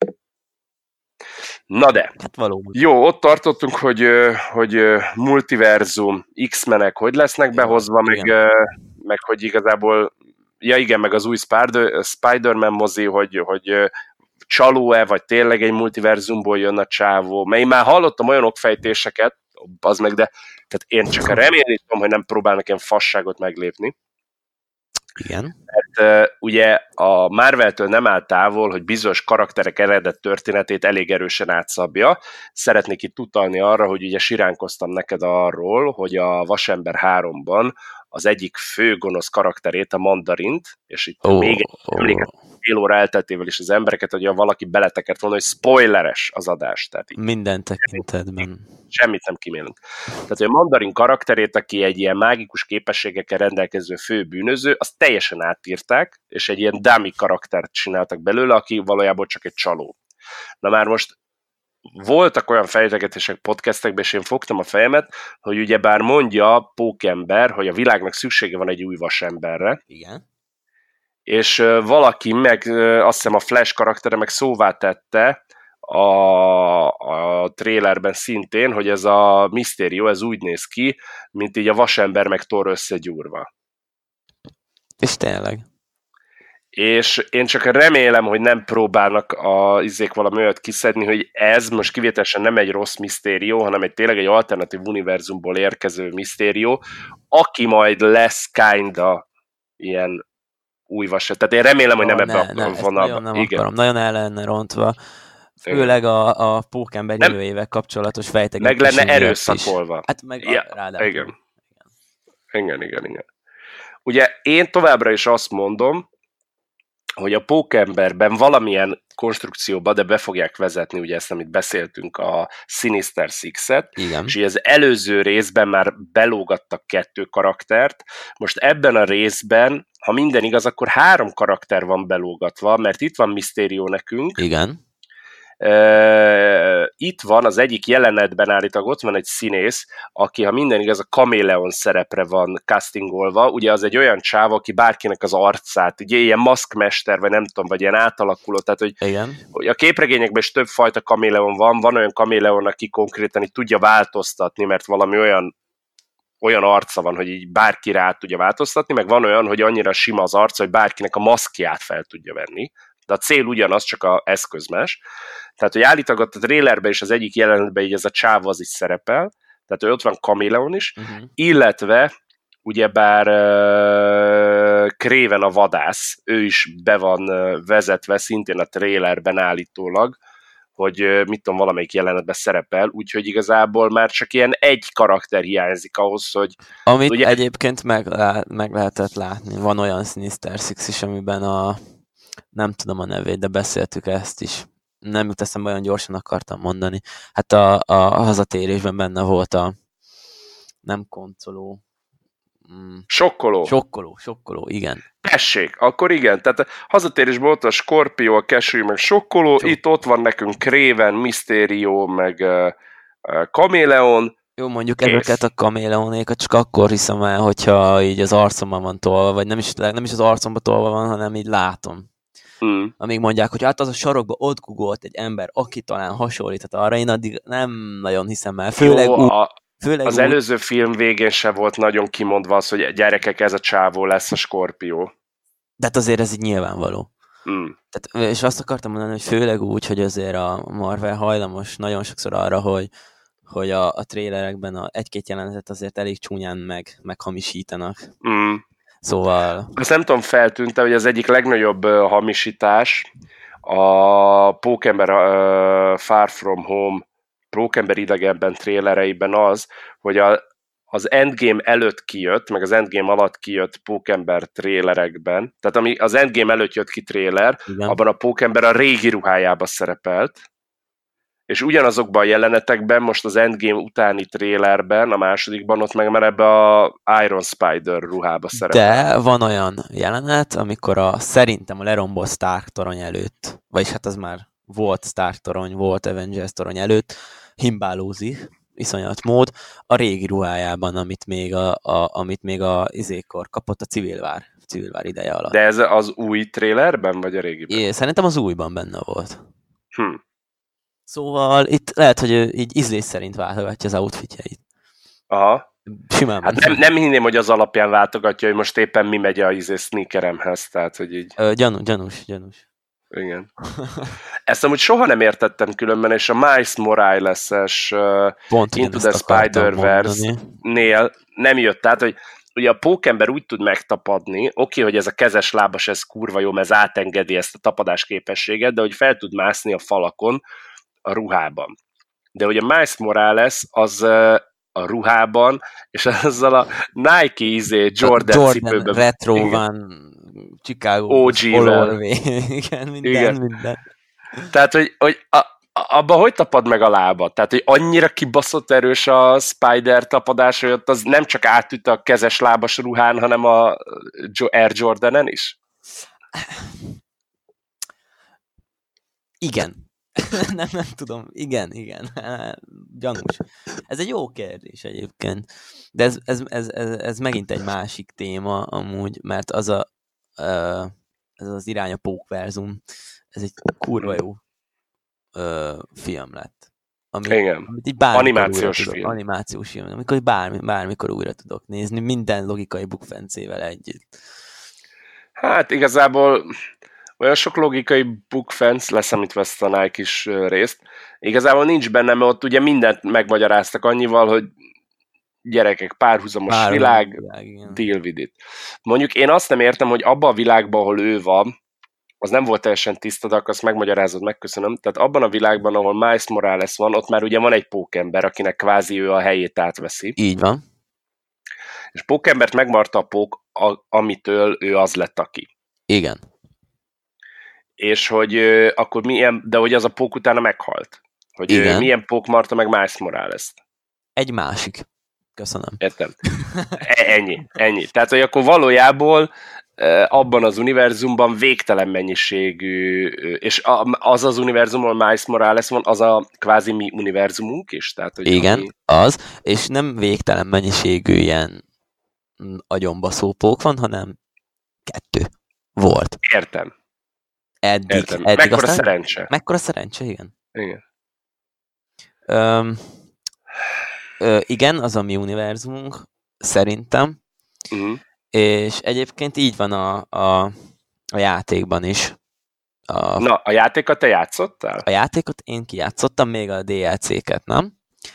Na de, hát valóban. jó, ott tartottunk, hogy, hogy multiverzum, X-menek hogy lesznek behozva, meg, meg hogy igazából ja igen, meg az új Spider-Man mozi, hogy, hogy csaló-e, vagy tényleg egy multiverzumból jön a csávó, mert én már hallottam olyan okfejtéseket, az meg, de tehát én csak remélem, hogy nem próbálnak ilyen fasságot meglépni. Igen. Mert uh, ugye a Marvel-től nem áll távol, hogy bizonyos karakterek eredet történetét elég erősen átszabja. Szeretnék itt utalni arra, hogy ugye siránkoztam neked arról, hogy a Vasember 3-ban az egyik fő gonosz karakterét, a Mandarint, és itt oh, még egy oh. emléket fél óra elteltével is az embereket, hogy valaki beletekert volna, hogy spoileres az adás. Tehát így Minden tekintetben. Semmit nem kimélünk. Tehát, hogy a Mandarin karakterét, aki egy ilyen mágikus képességekkel rendelkező fő bűnöző, azt teljesen átírták, és egy ilyen dummy karaktert csináltak belőle, aki valójában csak egy csaló. Na már most voltak olyan fejtegetések podcastekben, és én fogtam a fejemet, hogy ugyebár mondja Pókember, hogy a világnak szüksége van egy új vasemberre. Igen. És valaki meg, azt hiszem a Flash karaktere meg szóvá tette a, a trailerben szintén, hogy ez a Mysterio, ez úgy néz ki, mint így a vasember meg Thor összegyúrva. És tényleg és én csak remélem, hogy nem próbálnak a izék valami olyat kiszedni, hogy ez most kivételesen nem egy rossz misztérió, hanem egy tényleg egy alternatív univerzumból érkező misztérió, aki majd lesz kinda ilyen új vasat. Tehát én remélem, hogy nem ebben a ne, vonalban. Nem Igen. akarom, nagyon el lenne rontva. Főleg a, a pókember jövőjével kapcsolatos fejtegetés. Meg lenne erőszakolva. Hát meg ja, ráadásul. Igen. igen. Igen, igen, Ugye én továbbra is azt mondom, hogy a pókemberben valamilyen konstrukcióba, de be fogják vezetni, ugye ezt, amit beszéltünk, a Sinister Six-et, Igen. és az előző részben már belógattak kettő karaktert, most ebben a részben, ha minden igaz, akkor három karakter van belógatva, mert itt van Mysterio nekünk, Igen itt van az egyik jelenetben állítólag ott van egy színész, aki, ha minden igaz, a kaméleon szerepre van castingolva, ugye az egy olyan csáv, aki bárkinek az arcát, ugye ilyen maszkmester, vagy nem tudom, vagy ilyen átalakuló, tehát hogy, Igen. a képregényekben is több fajta kaméleon van, van olyan kaméleon, aki konkrétan így tudja változtatni, mert valami olyan olyan arca van, hogy így bárki rá tudja változtatni, meg van olyan, hogy annyira sima az arca, hogy bárkinek a maszkját fel tudja venni de a cél ugyanaz, csak a eszköz más. Tehát, hogy állítólag a trailerben is az egyik jelenetben így ez a csáv az is szerepel, tehát hogy ott van Kameleon is, uh-huh. illetve ugyebár uh, Kréven a vadász, ő is be van vezetve szintén a trailerben állítólag, hogy mit tudom, valamelyik jelenetben szerepel, úgyhogy igazából már csak ilyen egy karakter hiányzik ahhoz, hogy... Amit ugye... egyébként meg, meg lehetett látni, van olyan Sinister Six is, amiben a nem tudom a nevét, de beszéltük ezt is. Nem jut eszembe, olyan gyorsan akartam mondani. Hát a, a hazatérésben benne volt a nem koncoló. Mm. Sokkoló. Sokkoló, sokkoló, igen. Tessék, akkor igen, tehát hazatérésben ott a Scorpio, a Keső, meg Sokkoló, Sok. itt ott van nekünk Kréven, Mysterio, meg uh, uh, Kameleon, jó, mondjuk Kész. ezeket a kaméleonékat csak akkor hiszem el, hogyha így az arcomban van tolva, vagy nem is, nem is az arcomban tolva van, hanem így látom. Hmm. Amíg mondják, hogy hát az a sarokba ott googolt egy ember, aki talán hasonlíthat arra, én addig nem nagyon hiszem el. Főleg, Jó, a, főleg az úgy... előző film végén se volt nagyon kimondva az, hogy gyerekek, ez a csávó lesz a Skorpió. De hát azért ez így nyilvánvaló. Mm. Tehát, és azt akartam mondani, hogy főleg úgy, hogy azért a Marvel hajlamos nagyon sokszor arra, hogy, hogy a, a trélerekben a egy-két jelenetet azért elég csúnyán meg, meghamisítanak. Mm. Szóval... Azt nem tudom, feltűnte, hogy az egyik legnagyobb hamisítás a Pókember uh, Far From Home Prókember idegenben trélereiben az, hogy a, az Endgame előtt kijött, meg az Endgame alatt kijött Pókember trélerekben, tehát ami az Endgame előtt jött ki tréler, Igen. abban a Pókember a régi ruhájába szerepelt, és ugyanazokban a jelenetekben, most az Endgame utáni trélerben, a másodikban, ott meg már ebbe a Iron Spider ruhába szerepel. De van olyan jelenet, amikor a, szerintem a lerombolt Stark torony előtt, vagyis hát az már volt Stark torony, volt Avengers torony előtt, himbálózik, iszonyat mód, a régi ruhájában, amit még a, a, amit még a izékor kapott a civilvár, civilvár ideje alatt. De ez az új trélerben, vagy a régiben? É, szerintem az újban benne volt. Hm. Szóval itt lehet, hogy ő így ízlés szerint váltogatja az outfitjeit. Aha. Simán hát nem, nem hinném, hogy az alapján váltogatja, hogy most éppen mi megy a izé sneakeremhez, tehát hogy így... Ö, gyanú, gyanús, gyanús. Igen. <laughs> Ezt amúgy soha nem értettem különben, és a Miles Morales-es uh, Into the Spider-Verse-nél nem jött. Tehát, hogy ugye a pókember úgy tud megtapadni, oké, hogy ez a kezes lábas, ez kurva jó, mert ez átengedi ezt a tapadás képességet, de hogy fel tud mászni a falakon a ruhában. De ugye Miles Morales az a ruhában, és azzal a Nike izé Jordan, Jordan cipőben. retro igen. van, Chicago, OG igen, minden, igen. minden. Tehát, hogy, hogy a, abban hogy tapad meg a lábad? Tehát, hogy annyira kibaszott erős a Spider tapadás, hogy ott az nem csak átüt a kezes lábas ruhán, hanem a Air Jordanen is? Igen. <laughs> nem, nem tudom. Igen, igen. Gyanús. Ez egy jó kérdés egyébként. De ez, ez, ez, ez, ez megint egy másik téma amúgy, mert az a, ez az irány a pókverzum, ez egy kurva jó film lett. Ami, Igen. Amit így animációs tudok, film. Animációs film, amikor bármi, bármikor újra tudok nézni, minden logikai bukfencével együtt. Hát igazából olyan sok logikai bookfence, leszámítva ezt a Nike is részt, igazából nincs benne, mert ott ugye mindent megmagyaráztak annyival, hogy gyerekek, párhuzamos Pár világ, világ deal with it. Mondjuk én azt nem értem, hogy abban a világban, ahol ő van, az nem volt teljesen tiszta, de azt megmagyarázod, megköszönöm. Tehát abban a világban, ahol Miles Morales van, ott már ugye van egy pókember, akinek kvázi ő a helyét átveszi. Így van. És pókembert megmarta a pók, a, amitől ő az lett aki. Igen és hogy akkor milyen, de hogy az a pók utána meghalt. Hogy Igen. milyen pók marta meg Miles Morales-t. Egy másik. Köszönöm. Értem. E, ennyi, ennyi. Tehát, hogy akkor valójában abban az univerzumban végtelen mennyiségű, és az az univerzum, ahol Miles Morales van, az a kvázi mi univerzumunk is? Tehát, hogy Igen, ami... az, és nem végtelen mennyiségű ilyen agyonbaszó pók van, hanem kettő volt. Értem. Eddig. Értem. eddig mekkora aztán, szerencse. Mekkora szerencse, igen. Igen. Öm, ö, igen, az a mi univerzumunk, szerintem. Uh-huh. És egyébként így van a, a, a játékban is. A, Na, a játékot te játszottál? A játékot én kijátszottam, még a DLC-ket, nem?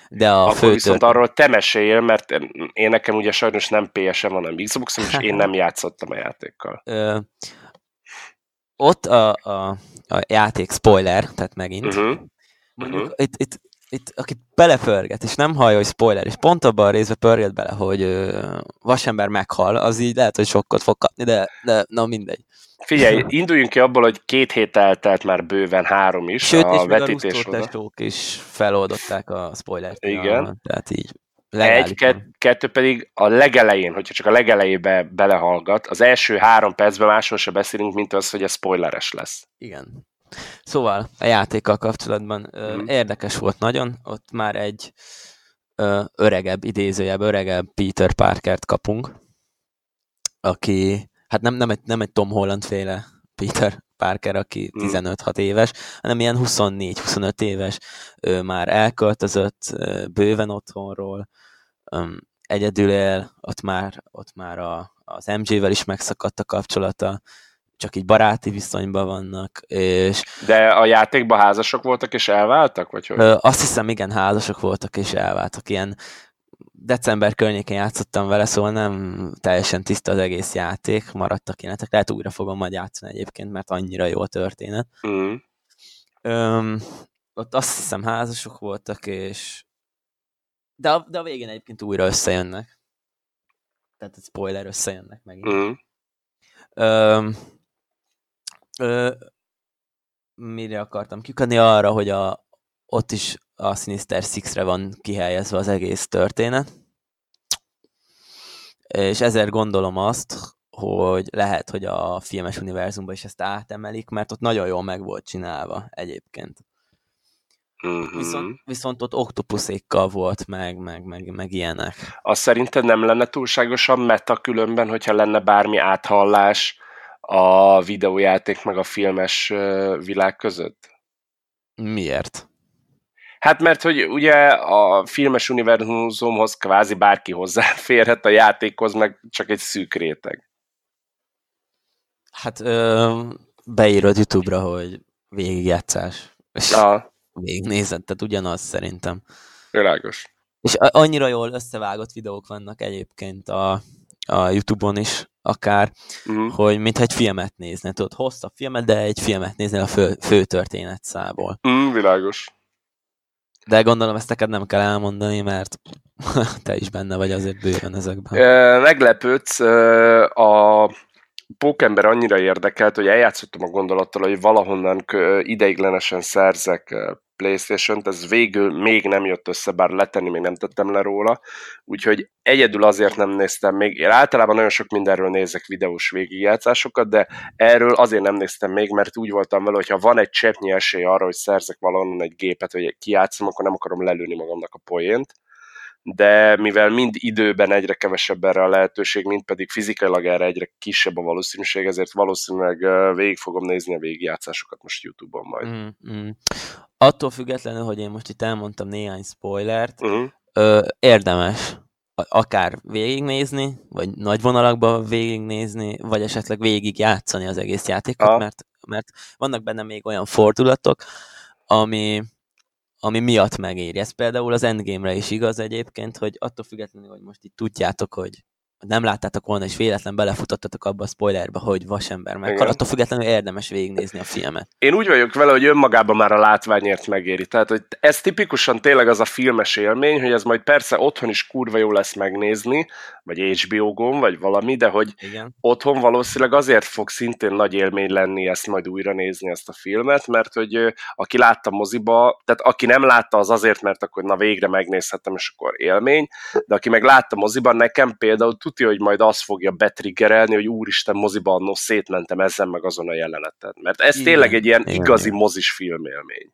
De a Akkor fő viszont tört... arról te meséljél, mert én nekem ugye sajnos nem PS-em, hanem xbox és én <laughs> nem játszottam a játékkal. Ö, ott a, a, a játék spoiler, tehát megint. Uh-huh. Mondjuk, uh-huh. itt, itt, itt, aki beleförget, és nem hallja, hogy spoiler, és pont abban a részben pörget bele, hogy ö, vasember meghal, az így lehet, hogy sokkot fog kapni, de, de na mindegy. Figyelj, induljunk ki abból, hogy két hét eltelt már bőven három is Sőt, a és vetítés a is feloldották a spoilert. Igen. Tehát így egy, kett, kettő pedig a legelején, hogyha csak a legelejébe belehallgat, az első három percben máshol se beszélünk, mint az, hogy ez spoileres lesz. Igen. Szóval a játékkal kapcsolatban mm. érdekes volt nagyon, ott már egy ö, öregebb, idézőjebb, öregebb Peter Parkert kapunk, aki, hát nem, nem, egy, nem egy Tom Holland féle Peter Parker, aki 15-6 mm. éves, hanem ilyen 24-25 éves, ő már elköltözött bőven otthonról, egyedül él, ott már, ott már a, az MJ-vel is megszakadt a kapcsolata, csak így baráti viszonyban vannak, és... De a játékban házasok voltak és elváltak, vagy hogy? Azt hiszem, igen, házasok voltak és elváltak. Ilyen december környékén játszottam vele, szóval nem teljesen tiszta az egész játék, maradtak ilyenek. Lehet újra fogom majd játszani egyébként, mert annyira jó a történet. Mm. Öm, ott azt hiszem házasok voltak, és de a, de a végén egyébként újra összejönnek. Tehát egy spoiler, összejönnek megint. Mm. Ö, ö, mire akartam kikadni? Arra, hogy a, ott is a Sinister Six-re van kihelyezve az egész történet. És ezért gondolom azt, hogy lehet, hogy a filmes univerzumban is ezt átemelik, mert ott nagyon jól meg volt csinálva egyébként. Uh-huh. Viszont, viszont ott oktopuszékkal volt, meg, meg, meg, meg ilyenek. Azt szerinted nem lenne túlságosan meta különben, hogyha lenne bármi áthallás a videójáték meg a filmes világ között? Miért? Hát mert, hogy ugye a filmes univerzumhoz kvázi bárki hozzáférhet, a játékhoz meg csak egy szűk réteg. Hát ö, beírod YouTube-ra, hogy végigjátszás. És Aha. végignézed, tehát ugyanaz szerintem. Világos. És annyira jól összevágott videók vannak egyébként a, a YouTube-on is, akár, uh-huh. hogy mintha egy filmet nézne. Tudod, hosszabb filmet, de egy filmet néznél a fő, fő történet szából. Mm, világos. De gondolom ezt neked nem kell elmondani, mert <laughs> te is benne vagy azért bőven ezekben. Meglepődsz, a Pókember annyira érdekelt, hogy eljátszottam a gondolattal, hogy valahonnan ideiglenesen szerzek Playstation-t, ez végül még nem jött össze, bár letenni még nem tettem le róla, úgyhogy egyedül azért nem néztem még, én általában nagyon sok mindenről nézek videós végigjátszásokat, de erről azért nem néztem még, mert úgy voltam vele, hogy ha van egy cseppnyi esély arra, hogy szerzek valahonnan egy gépet, vagy kijátszom, akkor nem akarom lelőni magamnak a poént, de mivel mind időben egyre kevesebb erre a lehetőség, mind pedig fizikailag erre egyre kisebb a valószínűség, ezért valószínűleg végig fogom nézni a végigjátszásokat most YouTube-on majd. Mm, mm. Attól függetlenül, hogy én most itt elmondtam néhány spoilert, uh-huh. ö, érdemes akár végignézni, vagy nagy vonalakban végignézni, vagy esetleg végig játszani az egész játékot, mert, mert vannak benne még olyan fordulatok, ami, ami miatt megéri. Ez például az Endgame-re is igaz egyébként, hogy attól függetlenül, hogy most itt tudjátok, hogy nem láttátok volna, és véletlen belefutottatok abba a spoilerbe, hogy vasember meghal, attól függetlenül érdemes végignézni a filmet. Én úgy vagyok vele, hogy önmagában már a látványért megéri. Tehát, hogy ez tipikusan tényleg az a filmes élmény, hogy ez majd persze otthon is kurva jó lesz megnézni, vagy HBO-gon, vagy valami, de hogy Igen. otthon valószínűleg azért fog szintén nagy élmény lenni ezt majd újra nézni ezt a filmet, mert hogy aki látta moziba, tehát aki nem látta, az azért, mert akkor na végre megnézhetem, és akkor élmény, de aki meg látta moziban, nekem például tudja, hogy majd az fogja betriggerelni, hogy úristen moziba annó szétmentem ezen meg azon a jeleneten. Mert ez Igen. tényleg egy ilyen Igen. igazi mozis filmélmény.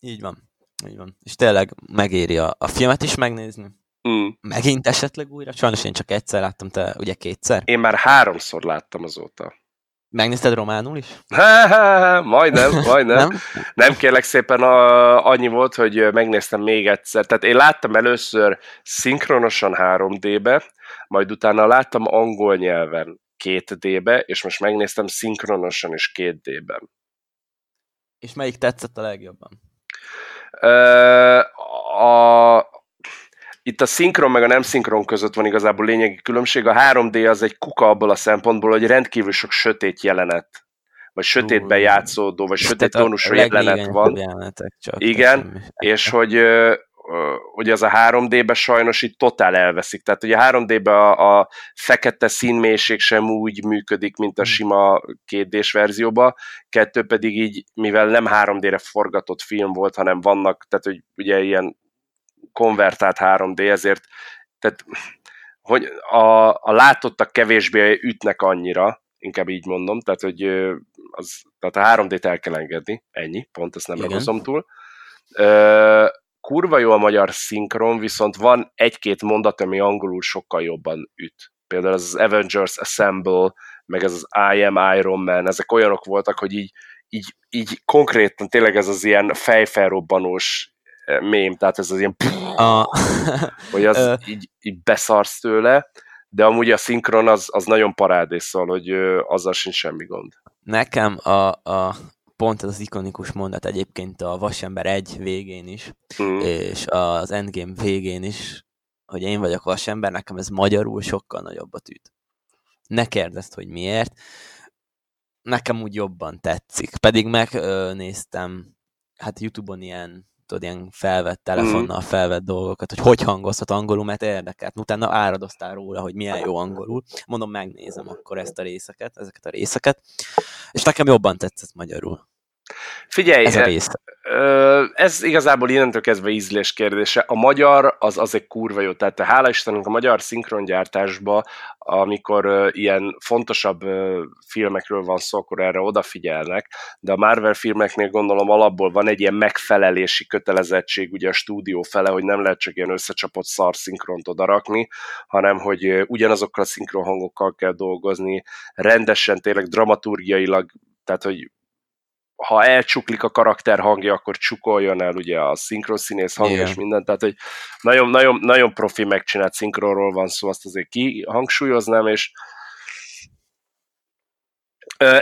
Így van. Így van. És tényleg megéri a, a filmet is megnézni, Mm. Megint esetleg újra? Sajnos én csak egyszer láttam, te ugye kétszer? Én már háromszor láttam azóta. Megnézted románul is? Ha, ha, ha, majdnem, <laughs> majdnem. nem? nem kérlek szépen, a, annyi volt, hogy megnéztem még egyszer. Tehát én láttam először szinkronosan 3D-be, majd utána láttam angol nyelven 2D-be, és most megnéztem szinkronosan is 2D-ben. És melyik tetszett a legjobban? Uh, a, itt a szinkron meg a nem szinkron között van igazából lényegi különbség. A 3D az egy kuka abból a szempontból, hogy rendkívül sok sötét jelenet, vagy sötétben játszódó, vagy sötét tónusú jelenet van. Csak Igen, és hogy hogy az a 3D-be sajnos itt totál elveszik. Tehát ugye a 3D-be a, a fekete színmélység sem úgy működik, mint a hmm. sima 2D-s verzióba, kettő pedig így, mivel nem 3D-re forgatott film volt, hanem vannak, tehát hogy ugye ilyen konvertált 3D, ezért tehát, hogy a, a látottak kevésbé ütnek annyira, inkább így mondom, tehát, hogy az, tehát a 3D-t el kell engedni, ennyi, pont ezt nem ragozom túl. Ö, kurva jó a magyar szinkron, viszont van egy-két mondat, ami angolul sokkal jobban üt. Például az Avengers Assemble, meg ez az I am Iron Man, ezek olyanok voltak, hogy így, így, így konkrétan tényleg ez az ilyen fejfelrobbanós mém, tehát ez az ilyen a... <laughs> hogy az így, így beszarsz tőle, de amúgy a szinkron az, az nagyon parádés, szól, hogy azzal sincs semmi gond. Nekem a, a pont ez az ikonikus mondat egyébként a Vasember egy végén is, mm. és az Endgame végén is, hogy én vagyok Vasember, nekem ez magyarul sokkal nagyobbat üt. Ne kérdezd, hogy miért. Nekem úgy jobban tetszik. Pedig megnéztem hát Youtube-on ilyen tudod, ilyen felvett telefonnal mm. felvett dolgokat, hogy hogy hangozhat angolul, mert érdekelt. Utána áradoztál róla, hogy milyen jó angolul. Mondom, megnézem akkor ezt a részeket, ezeket a részeket. És nekem jobban tetszett magyarul. Figyelj, ez, a rész. ez igazából innentől kezdve ízlés kérdése. A magyar az, az egy kurva jó, tehát hála Istennek a magyar szinkrongyártásba, amikor ilyen fontosabb filmekről van szó, akkor erre odafigyelnek, de a Marvel filmeknél gondolom alapból van egy ilyen megfelelési kötelezettség ugye a stúdió fele, hogy nem lehet csak ilyen összecsapott szar szinkront odarakni, hanem hogy ugyanazokkal a szinkronhangokkal kell dolgozni, rendesen, tényleg dramaturgiailag tehát, hogy ha elcsuklik a karakter hangja, akkor csukoljon el ugye a szinkronszínész hangja Igen. és minden, tehát hogy nagyon, nagyon, nagyon profi megcsinált szinkronról van szó, azt azért kihangsúlyoznám, és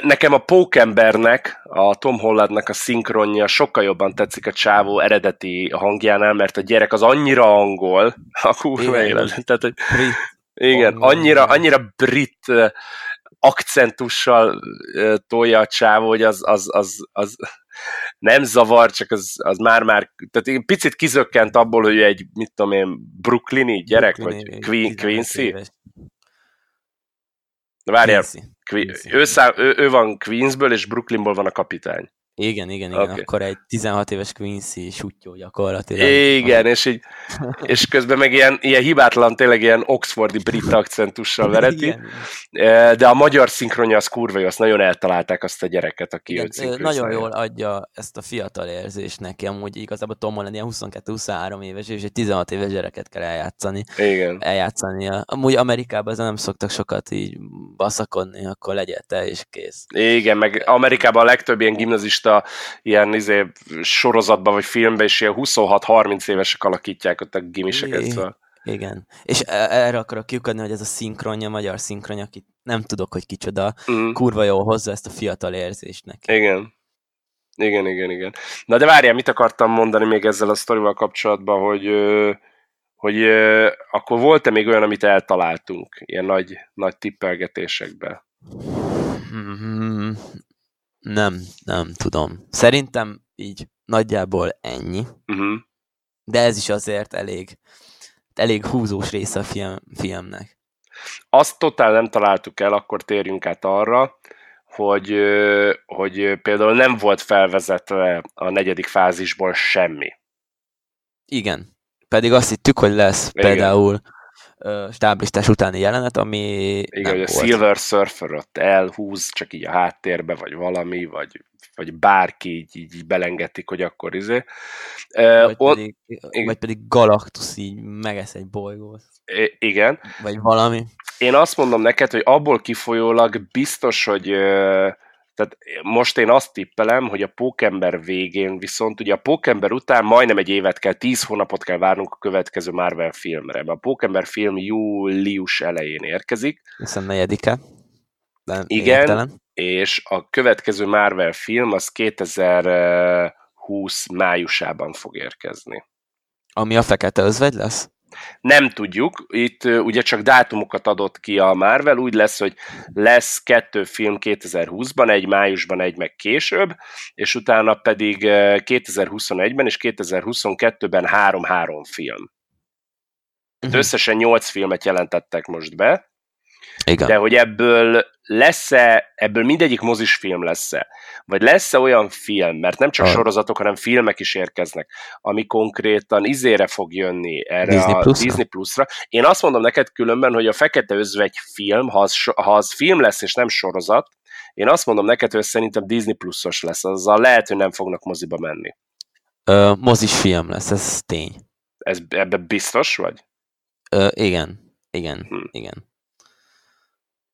Nekem a Pókembernek, a Tom Hollandnak a szinkronja sokkal jobban tetszik a csávó eredeti hangjánál, mert a gyerek az annyira angol, a kurva élet. Tehát, hogy, igen, annyira, annyira brit akcentussal tolja a csávó, hogy az, az, az, az nem zavar, csak az, az már-már, tehát picit kizökkent abból, hogy egy, mit tudom én, brooklyni gyerek, Brooklyni, vagy Queen, Quincy. Várjál, Quincy. Ő, szám, ő, ő van Queensből, és Brooklynból van a kapitány. Igen, igen, igen. Okay. Akkor egy 16 éves Quincy sutyó gyakorlatilag. Igen, és, így, és közben meg ilyen, ilyen hibátlan, tényleg ilyen oxfordi brit <laughs> akcentussal vereti. Igen. De a magyar szinkronja az kurva jó, azt nagyon eltalálták azt a gyereket, aki Igen, őt Nagyon jól adja ezt a fiatal érzést neki, amúgy igazából Tom Holland ilyen 22-23 éves, és egy 16 éves gyereket kell eljátszani. Igen. Eljátszania. Amúgy Amerikában nem szoktak sokat így baszakodni, akkor legyél te, és kész. Igen, meg Amerikában a legtöbb ilyen gimnazista a ilyen izé, sorozatban vagy filmben is ilyen 26-30 évesek alakítják ott a gimiseket. Szóval. Igen. És e- erre akarok kiukadni, hogy ez a szinkronja, magyar szinkronja, akit nem tudok, hogy kicsoda, mm. kurva jól hozza ezt a fiatal érzést neki. Igen. Igen, igen, igen. Na de várjál, mit akartam mondani még ezzel a sztorival kapcsolatban, hogy, hogy akkor volt-e még olyan, amit eltaláltunk ilyen nagy, nagy tippelgetésekben? Nem, nem tudom. Szerintem így nagyjából ennyi. Uh-huh. De ez is azért elég, elég húzós része a film, filmnek. Azt totál nem találtuk el, akkor térjünk át arra, hogy, hogy például nem volt felvezetve a negyedik fázisból semmi. Igen. Pedig azt hittük, hogy lesz Igen. például stáblistás utáni jelenet, ami Igen, hogy a Silver Surfer ott elhúz, csak így a háttérbe, vagy valami, vagy, vagy bárki így, így belengetik, hogy akkor izé. Vagy, uh, pedig, on, vagy pedig Galactus így megesz egy bolygót. Igen. Vagy valami. Én azt mondom neked, hogy abból kifolyólag biztos, hogy tehát most én azt tippelem, hogy a Pókember végén viszont, ugye a Pókember után majdnem egy évet kell, tíz hónapot kell várnunk a következő Marvel filmre. Mert a Pókember film július elején érkezik. Hiszen negyedike. De Igen, értelen. és a következő Marvel film az 2020 májusában fog érkezni. Ami a fekete özvegy lesz? Nem tudjuk, itt ugye csak dátumokat adott ki a Marvel, úgy lesz, hogy lesz kettő film 2020-ban, egy májusban, egy meg később, és utána pedig 2021-ben és 2022-ben három-három film. Uh-huh. Összesen nyolc filmet jelentettek most be, igen. De hogy ebből lesz-e, ebből mindegyik mozis film lesz-e, vagy lesz-e olyan film, mert nem csak ah. sorozatok, hanem filmek is érkeznek, ami konkrétan izére fog jönni erre Disney a Plus-ra? Disney Plus-ra. Én azt mondom neked különben, hogy a Fekete Özvegy film, ha az, ha az film lesz és nem sorozat, én azt mondom neked, hogy szerintem Disney Plus-os lesz, azzal lehet, hogy nem fognak moziba menni. Ö, mozis film lesz, ez tény. Ez, ebben biztos vagy? Ö, igen, igen, hm. igen.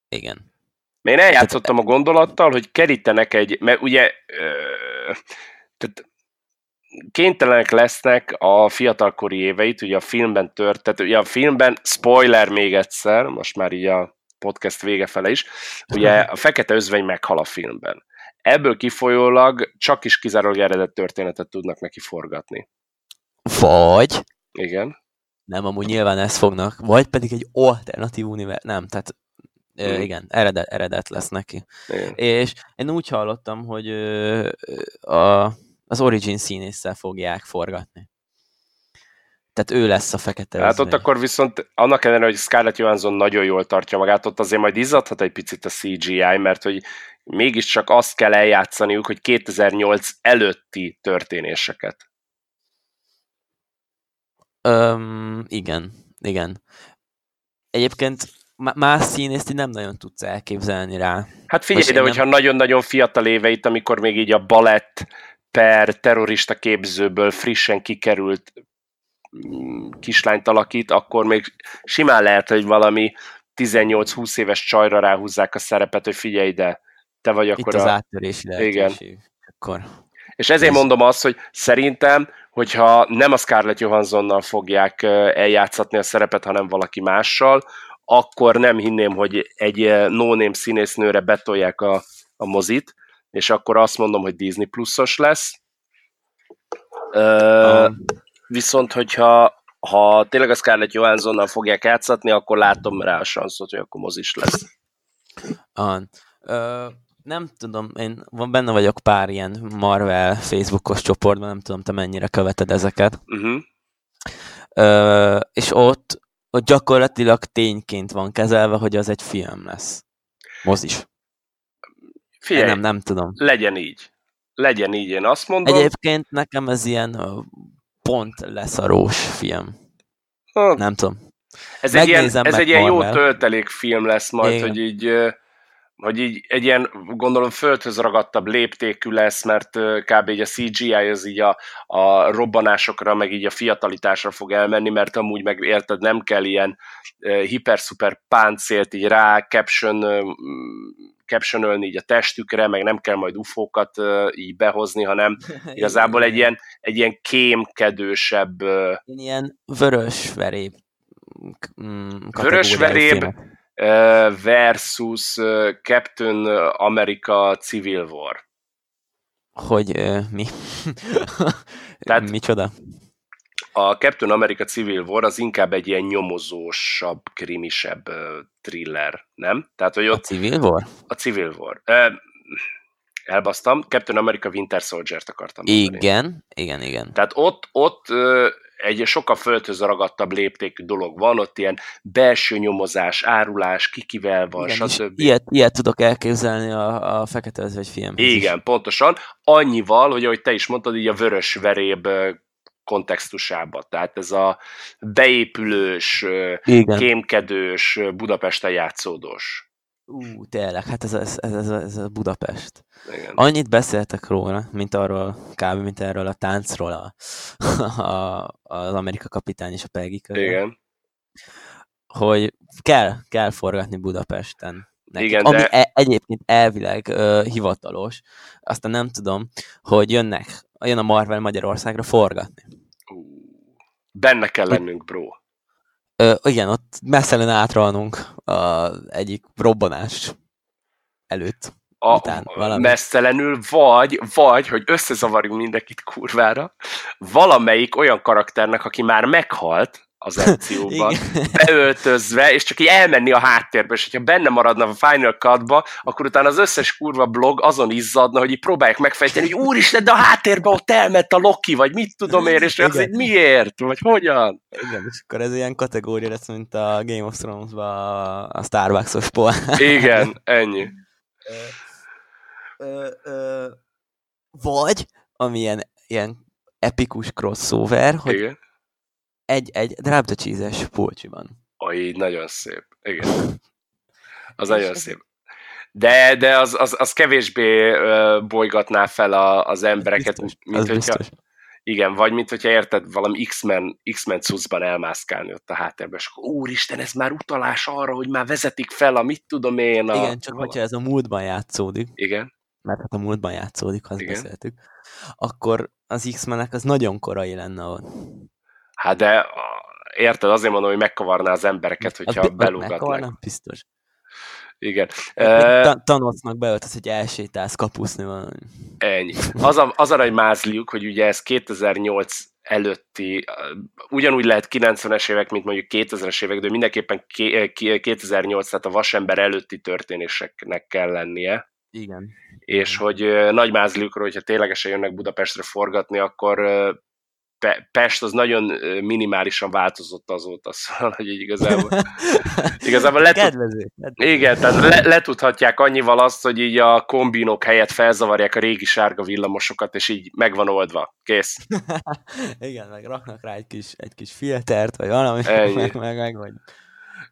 Igen. Én eljátszottam a gondolattal, hogy kerítenek egy, mert ugye tehát kénytelenek lesznek a fiatalkori éveit, ugye a filmben tört, tehát ugye a filmben, spoiler még egyszer, most már így a podcast vége fele is, ugye <laughs> a fekete özvegy meghal a filmben. Ebből kifolyólag csak is kizárólag eredet történetet tudnak neki forgatni. Vagy igen. Nem, amúgy nyilván ezt fognak, vagy pedig egy alternatív univerzum, nem, tehát Mm. igen, eredet, eredet lesz neki. Igen. És én úgy hallottam, hogy a, Az Origin színésszel fogják forgatni. Tehát ő lesz a fekete Hát ott akkor viszont annak ellenére, hogy Scarlett Johansson nagyon jól tartja magát, ott azért majd izzadhat egy picit a CGI, mert hogy mégiscsak azt kell eljátszaniuk, hogy 2008 előtti történéseket. Öm, igen, igen. Egyébként más színészt nem nagyon tudsz elképzelni rá. Hát figyelj ide, hogyha nem... nagyon-nagyon fiatal éveit, amikor még így a balett per terrorista képzőből frissen kikerült mm, kislányt alakít, akkor még simán lehet, hogy valami 18-20 éves csajra ráhúzzák a szerepet, hogy figyelj ide, te vagy akkor Itt az a... lehetőség. Igen. Akkor... És ezért Ez... mondom azt, hogy szerintem, hogyha nem a Scarlett Johanssonnal fogják eljátszatni a szerepet, hanem valaki mással, akkor nem hinném, hogy egy no-name színésznőre betolják a, a mozit, és akkor azt mondom, hogy Disney pluszos lesz. Ö, viszont, hogyha ha tényleg a Scarlett Johanssonnal fogják játszatni, akkor látom rá a sanszot, hogy akkor mozis lesz. Ah, ö, nem tudom, én van, benne vagyok pár ilyen Marvel Facebookos csoportban, nem tudom, te mennyire követed ezeket. Uh-huh. Ö, és ott, ott gyakorlatilag tényként van kezelve, hogy az egy film lesz. Mozis. Figyelj, nem, nem tudom. Legyen így. Legyen így, én azt mondom. Egyébként nekem ez ilyen pont leszarós film. Ha. Nem tudom. Ez egy, ilyen, ez egy ilyen jó töltelékfilm lesz majd, Igen. hogy így hogy így egy ilyen, gondolom, földhöz ragadtabb léptékű lesz, mert kb. így a CGI az így a, a robbanásokra, meg így a fiatalitásra fog elmenni, mert amúgy meg érted, nem kell ilyen hiper-szuper páncélt így rá caption, captionölni így a testükre, meg nem kell majd ufókat így behozni, hanem <laughs> igazából egy ilyen, egy ilyen kémkedősebb... Ilyen vörös veréb Vörös veréb, versus Captain America Civil War. Hogy mi? <laughs> Tehát Micsoda? A Captain America Civil War az inkább egy ilyen nyomozósabb, krimisebb thriller, nem? Tehát, hogy ott... A Civil War? A Civil War. Elbasztam, Captain America Winter Soldier-t akartam mondani. Igen, igen, igen. Tehát ott, ott egy sokkal földhöz ragadtabb léptékű dolog van, ott ilyen belső nyomozás, árulás, kikivel van, Igen, stb. Ilyet, ilyet tudok elképzelni a, a Fekete Özvegy filmhez Igen, is. pontosan. Annyival, hogy ahogy te is mondtad, így a vörös veréb kontextusába. Tehát ez a beépülős, Igen. kémkedős, Budapesten játszódós. Ú, tényleg, hát ez, ez, ez, ez, ez a Budapest. Igen. Annyit beszéltek róla, mint arról, kb. mint erről a táncról a, <laughs> a, az Amerika kapitány és a Peggy között. Igen. Hogy kell, kell forgatni Budapesten. Nekik, Igen, ami de... e, egyébként elvileg ö, hivatalos, aztán nem tudom, hogy jönnek, jön a Marvel Magyarországra forgatni. Benne kell lennünk, bro. Ö, igen, ott messze lenne átralnunk a egyik robbanás előtt. A, után, valami. messzelenül, vagy, vagy, hogy összezavarjunk mindenkit kurvára, valamelyik olyan karakternek, aki már meghalt, az akcióban, beöltözve, és csak így elmenni a háttérbe, és hogyha benne maradna a Final Cut-ba, akkor utána az összes kurva blog azon izzadna, hogy így próbálják megfejteni, hogy úristen, de a háttérbe ott elment a Loki, vagy mit tudom én, és az így miért, vagy hogyan? Igen, és akkor ez ilyen kategória lesz, mint a Game of Thrones-ban a Starbucks-os poál. Igen, ennyi. Ö, ö, vagy, ami ilyen, ilyen epikus crossover, hogy Igen egy, egy drábda cheese-es pulcsiban. Aj, nagyon szép. Igen. Az nagyon szép. De, de az, az, az kevésbé bolygatná fel a, az embereket, biztos, mint az hogyha... Biztos. Igen, vagy mint hogyha érted, valami X-Men, X-Men cuccban elmászkálni ott a háttérben, és akkor úristen, ez már utalás arra, hogy már vezetik fel a mit tudom én. A... Igen, csak hogyha ez a múltban játszódik. Igen. Mert hát a múltban játszódik, ha azt beszéltük. Akkor az X-menek az nagyon korai lenne ott. Hát de érted, azért mondom, hogy megkavarná az embereket, hogyha az belúgatnak. biztos. Igen. Uh, Tanosznak beöltesz, hogy elsétálsz kapuszni valami. Ennyi. Az, a, az arra, hogy mázliuk, hogy ugye ez 2008 előtti, ugyanúgy lehet 90-es évek, mint mondjuk 2000-es évek, de mindenképpen 2008, tehát a vasember előtti történéseknek kell lennie. Igen. És hogy nagy mázliukról, hogyha ténylegesen jönnek Budapestre forgatni, akkor Pest az nagyon minimálisan változott azóta, <laughs> szóval, hogy így igazából, <laughs> igazából le kedvező, kedvező. Igen, tehát le, letudhatják annyival azt, hogy így a kombinok helyett felzavarják a régi sárga villamosokat, és így megvan oldva. Kész. <laughs> igen, meg raknak rá egy kis, egy kis filtert, vagy valami, Ennyi. meg, meg, meg vagy.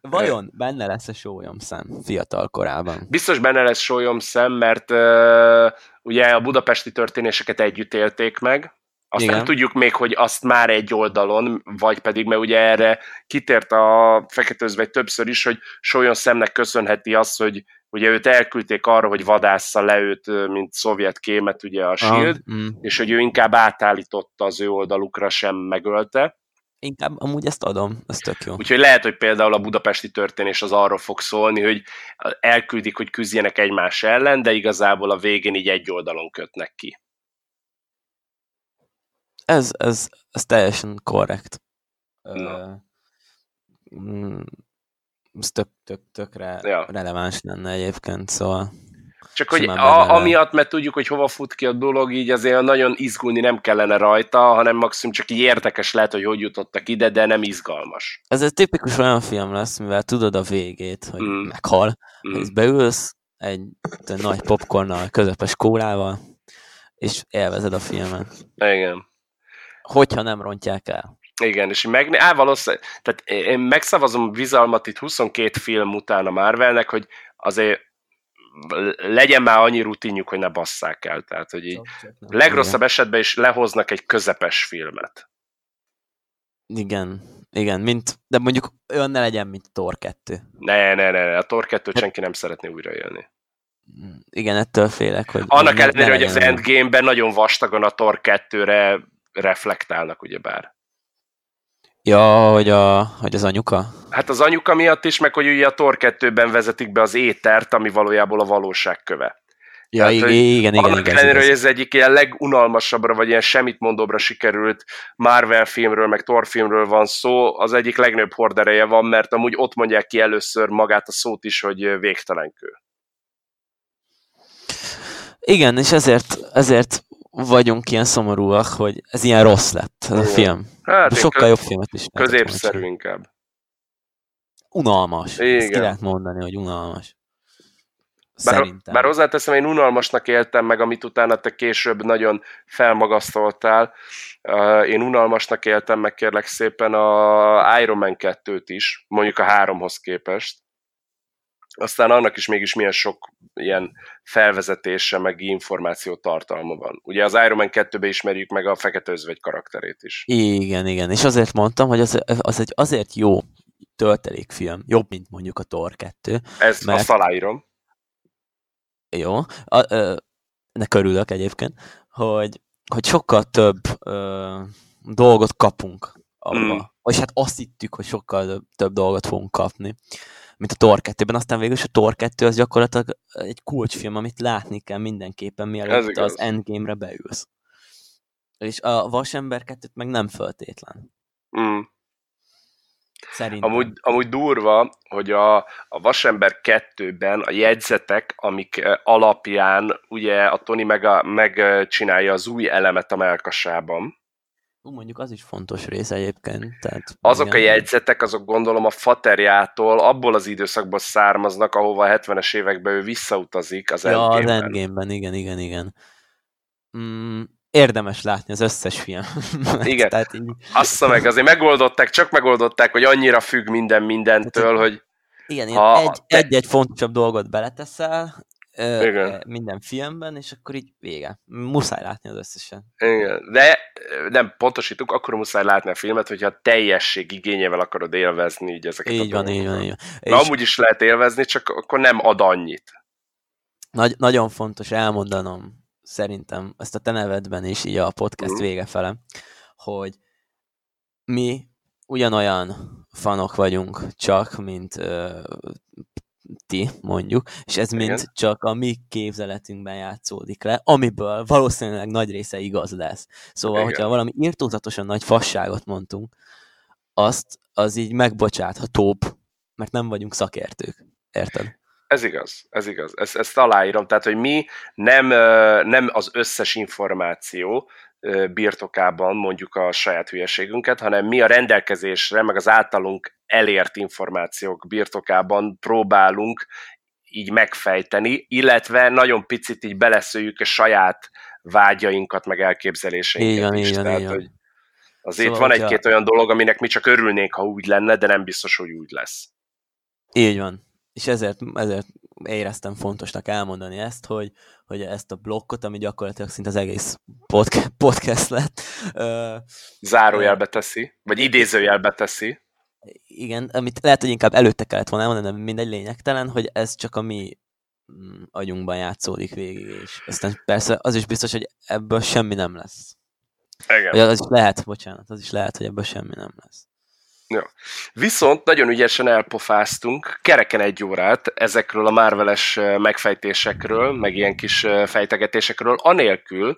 Vajon benne lesz a sólyom szem fiatal korában? Biztos benne lesz sólyom szem, mert uh, ugye a budapesti történéseket együtt élték meg, azt nem tudjuk még, hogy azt már egy oldalon, vagy pedig, mert ugye erre kitért a feketőzvegy többször is, hogy Solyon szemnek köszönheti azt, hogy ugye őt elküldték arra, hogy vadásza le őt, mint szovjet kémet ugye a SHIELD, ah, mm. és hogy ő inkább átállította az ő oldalukra, sem megölte. Inkább amúgy ezt adom, ez tök jó. Úgyhogy lehet, hogy például a budapesti történés az arról fog szólni, hogy elküldik, hogy küzdjenek egymás ellen, de igazából a végén így egy oldalon kötnek ki. Ez, ez, ez teljesen korrekt. No. Uh, ez tök, tök, tökre ja. releváns lenne egyébként, szóval... Csak hogy a, amiatt, mert tudjuk, hogy hova fut ki a dolog, így azért nagyon izgulni nem kellene rajta, hanem maximum csak így érdekes lehet, hogy hogy jutottak ide, de nem izgalmas. Ez egy tipikus olyan film lesz, mivel tudod a végét, hogy mm. meghal, mm. és beülsz egy, egy nagy popcornnal, közepes kólával, és élvezed a filmet. Igen hogyha nem rontják el. Igen, és meg, á, valószínűleg, tehát én megszavazom bizalmat itt 22 film után a Marvelnek, hogy azért legyen már annyi rutinjuk, hogy ne basszák el. Tehát, hogy így legrosszabb esetben is lehoznak egy közepes filmet. Igen, igen, mint, de mondjuk olyan ne legyen, mint Thor 2. Ne, ne, ne, ne a Thor 2 hát, senki nem szeretné újraélni. Igen, ettől félek, hogy... Annak ellenére, hogy az Endgame-ben nagyon vastagon a Thor 2-re reflektálnak, ugyebár. Ja, hogy, a, hogy az anyuka? Hát az anyuka miatt is, meg hogy ugye a Tor 2-ben vezetik be az étert, ami valójában a valóság köve. Ja, Tehát, igen, igen, igen. Annak igen, ellenére, hogy ez egyik ilyen legunalmasabbra, vagy ilyen semmit mondóbra sikerült Marvel filmről, meg Thor filmről van szó, az egyik legnagyobb hordereje van, mert amúgy ott mondják ki először magát a szót is, hogy végtelenkő. Igen, és ezért, ezért vagyunk ilyen szomorúak, hogy ez ilyen rossz lett, ez a film. Hát sokkal köz, jobb filmet is. Középszerű inkább. Unalmas. Igen. Ezt ki lehet mondani, hogy unalmas. Bár, bár hozzáteszem, én unalmasnak éltem meg, amit utána te később nagyon felmagasztoltál. Én unalmasnak éltem meg kérlek szépen a Iron Man 2-t is, mondjuk a háromhoz képest aztán annak is mégis milyen sok ilyen felvezetése, meg információ tartalma van. Ugye az Iron Man 2-ben ismerjük meg a Fekete Özvegy karakterét is. Igen, igen, és azért mondtam, hogy az, az egy azért jó töltelékfilm, jobb, mint mondjuk a Thor 2. Ez mert... azt aláírom. Jó, a, ö, ennek örülök egyébként, hogy, hogy sokkal több ö, dolgot kapunk abba. Mm. És hát azt hittük, hogy sokkal több dolgot fogunk kapni mint a Thor 2-ben, aztán végül is a Thor 2 az gyakorlatilag egy kulcsfilm, amit látni kell mindenképpen, mielőtt az Endgame-re beülsz. És a Vasember 2 meg nem föltétlen. Mm. Szerintem. Amúgy, amúgy durva, hogy a, a Vasember 2-ben a jegyzetek, amik alapján ugye a Tony meg a, megcsinálja az új elemet a melkasában, Ú, mondjuk az is fontos rész egyébként. Tehát, azok igen. a jegyzetek, azok gondolom a faterjától, abból az időszakból származnak, ahova a 70-es években ő visszautazik az ja, Endgame-ben. az igen, igen, igen. Mm, érdemes látni az összes film. <laughs> Igen. Tehát így... Azt meg, azért megoldották, csak megoldották, hogy annyira függ minden mindentől, Tehát, hogy igen, ha egy, te... egy-egy fontosabb dolgot beleteszel, igen. minden filmben, és akkor így vége. Muszáj látni az összesen. Igen, de nem pontosítunk, akkor muszáj látni a filmet, hogyha teljesség igényével akarod élvezni így ezeket így a van, így van, így van. Na, és... amúgy is lehet élvezni, csak akkor nem ad annyit. Nagy, nagyon fontos elmondanom, szerintem, ezt a te nevedben is, így a podcast uh-huh. vége fele, hogy mi ugyanolyan fanok vagyunk csak, mint uh, ti, mondjuk, és ez Igen. mind csak a mi képzeletünkben játszódik le, amiből valószínűleg nagy része igaz lesz. Szóval, Igen. hogyha valami írtózatosan nagy fasságot mondtunk, azt az így megbocsáthatóbb, mert nem vagyunk szakértők. Érted? Ez igaz, ez igaz. Ezt, ezt aláírom. Tehát, hogy mi nem, nem az összes információ birtokában mondjuk a saját hülyeségünket, hanem mi a rendelkezésre, meg az általunk elért információk birtokában próbálunk így megfejteni, illetve nagyon picit így beleszőjük a saját vágyainkat, meg elképzeléseinket igen, is. Igen, Tehát, igen. hogy azért szóval, van egy-két olyan dolog, aminek mi csak örülnénk, ha úgy lenne, de nem biztos, hogy úgy lesz. Így van. És ezért, ezért éreztem fontosnak elmondani ezt, hogy, hogy ezt a blokkot, ami gyakorlatilag szinte az egész podcast, podcast lett. Zárójelbe teszi, vagy idézőjelbe teszi. Igen, amit lehet, hogy inkább előtte kellett volna elmondani, de mindegy lényegtelen, hogy ez csak a mi mm, agyunkban játszódik végig, és aztán persze az is biztos, hogy ebből semmi nem lesz. Igen. Vagy az is lehet, bocsánat, az is lehet, hogy ebből semmi nem lesz. Ja. Viszont nagyon ügyesen elpofáztunk, kereken egy órát ezekről a márveles megfejtésekről, meg ilyen kis fejtegetésekről, anélkül,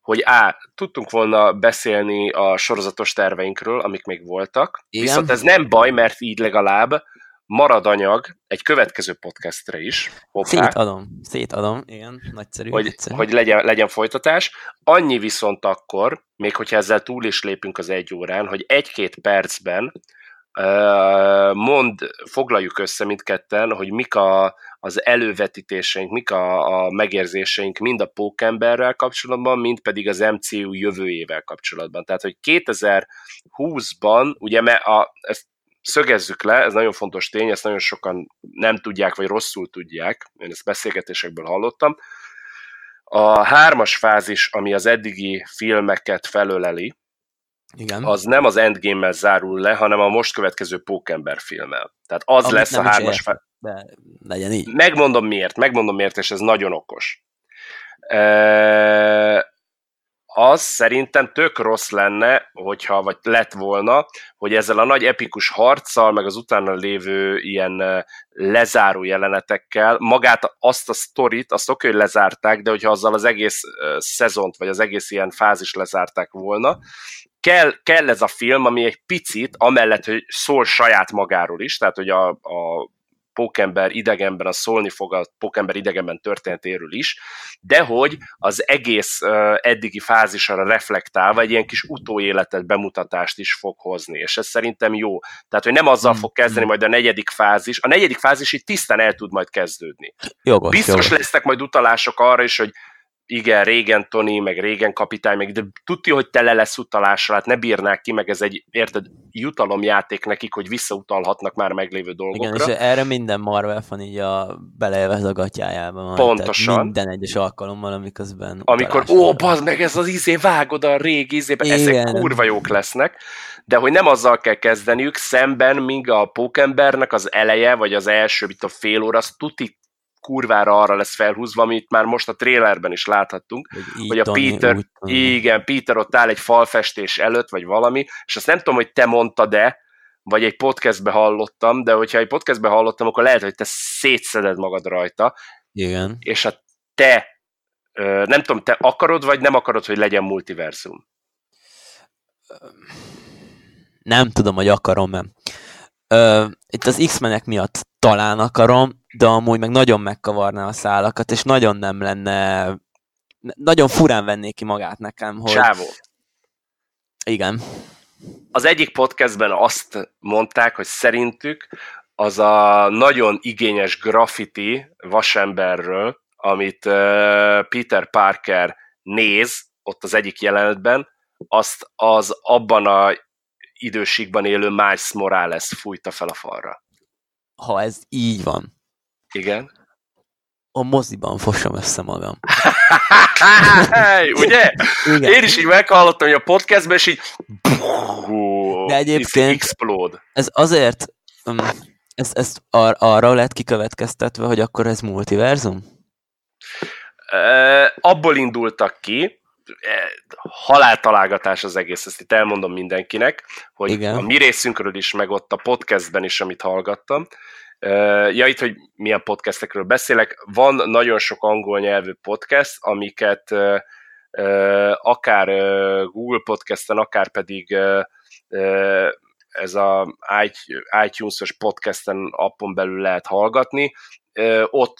hogy A. tudtunk volna beszélni a sorozatos terveinkről, amik még voltak, Igen. viszont ez nem baj, mert így legalább marad anyag egy következő podcastre is. Hoppá, szétadom, szétadom, igen, nagyszerű. Hogy, nagyszerű. hogy legyen, legyen folytatás. Annyi viszont akkor, még hogyha ezzel túl is lépünk az egy órán, hogy egy-két percben mond, foglaljuk össze mindketten, hogy mik a, az elővetítéseink, mik a, a megérzéseink mind a Pókemberrel kapcsolatban, mind pedig az MCU jövőjével kapcsolatban. Tehát, hogy 2020-ban, ugye a, ezt szögezzük le, ez nagyon fontos tény, ezt nagyon sokan nem tudják, vagy rosszul tudják, én ezt beszélgetésekből hallottam. A hármas fázis, ami az eddigi filmeket felöleli, igen. az nem az Endgame-mel zárul le, hanem a most következő Pókember filmmel. Tehát az Amit lesz a hármas fázis. Legyen így. Megmondom miért, megmondom miért, és ez nagyon okos. E- az szerintem tök rossz lenne, hogyha, vagy lett volna, hogy ezzel a nagy epikus harccal, meg az utána lévő ilyen lezáró jelenetekkel, magát azt a sztorit, azt oké, hogy lezárták, de hogyha azzal az egész szezont, vagy az egész ilyen fázis lezárták volna, kell, kell ez a film, ami egy picit, amellett, hogy szól saját magáról is, tehát hogy a, a Pókember idegenben, a szólni fog a Pókember idegenben történetéről is, de hogy az egész eddigi fázisra reflektálva egy ilyen kis utóéletet, bemutatást is fog hozni, és ez szerintem jó. Tehát, hogy nem azzal mm. fog kezdeni hmm. majd a negyedik fázis, a negyedik fázis itt tisztán el tud majd kezdődni. Jogos, Biztos jogos. lesznek majd utalások arra is, hogy igen, régen Tony, meg régen kapitány, meg de tudja, hogy tele lesz utalásra, hát ne bírnák ki, meg ez egy, érted, jutalomjáték nekik, hogy visszautalhatnak már meglévő dolgokra. Igen, és erre minden Marvel fan így a beleélvez a gatyájában. Pontosan. minden egyes alkalommal, amiközben Amikor, ó, bazd meg, ez az izé, vágod a régi izébe, ezek kurva jók lesznek, de hogy nem azzal kell kezdeniük, szemben, míg a Pókembernek az eleje, vagy az első, itt a fél óra, az tuti kurvára arra lesz felhúzva, amit már most a trailerben is láthattunk, hogy, hogy a Tony, Peter, igen, Peter ott áll egy falfestés előtt, vagy valami, és azt nem tudom, hogy te mondtad-e, vagy egy podcastbe hallottam, de hogyha egy podcastbe hallottam, akkor lehet, hogy te szétszeded magad rajta. Igen. És a te, nem tudom, te akarod, vagy nem akarod, hogy legyen multiverzum? Nem tudom, hogy akarom-e. Itt az X-menek miatt talán akarom, de amúgy meg nagyon megkavarná a szálakat, és nagyon nem lenne, nagyon furán vennék ki magát nekem, hogy... Csávó. Igen. Az egyik podcastben azt mondták, hogy szerintük az a nagyon igényes graffiti vasemberről, amit Peter Parker néz ott az egyik jelenetben, azt az abban a időségben élő Miles Morales fújta fel a falra. Ha ez így van, igen. A moziban fosom össze magam. Ugye? Igen. Én is így meghallottam, hogy a podcastben, és így De egyébként explode. ez azért um, ez, ez ar- arra lett kikövetkeztetve, hogy akkor ez multiverzum? Uh, abból indultak ki, haláltalálgatás az egész, ezt itt elmondom mindenkinek, hogy Igen. a mi részünkről is, meg ott a podcastben is, amit hallgattam, Ja, itt, hogy milyen podcastekről beszélek. Van nagyon sok angol nyelvű podcast, amiket akár Google podcasten, akár pedig ez a iTunes-os podcasten appon belül lehet hallgatni. ott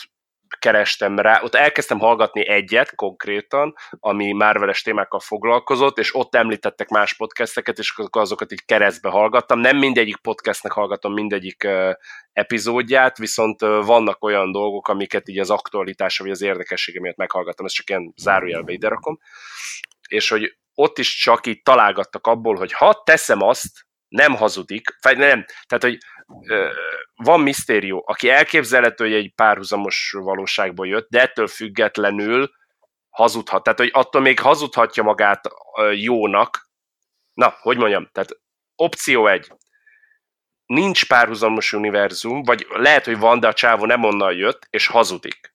kerestem rá, ott elkezdtem hallgatni egyet konkrétan, ami Marveles témákkal foglalkozott, és ott említettek más podcasteket, és azokat így keresztbe hallgattam. Nem mindegyik podcastnek hallgatom mindegyik epizódját, viszont vannak olyan dolgok, amiket így az aktualitása vagy az érdekessége miatt meghallgattam, ezt csak ilyen zárójelbe ide rakom. És hogy ott is csak így találgattak abból, hogy ha teszem azt, nem hazudik, nem, tehát, hogy van misztérió, aki elképzelhető, hogy egy párhuzamos valóságból jött, de ettől függetlenül hazudhat. Tehát, hogy attól még hazudhatja magát jónak. Na, hogy mondjam, tehát opció egy, nincs párhuzamos univerzum, vagy lehet, hogy van, de a csávó nem onnan jött, és hazudik.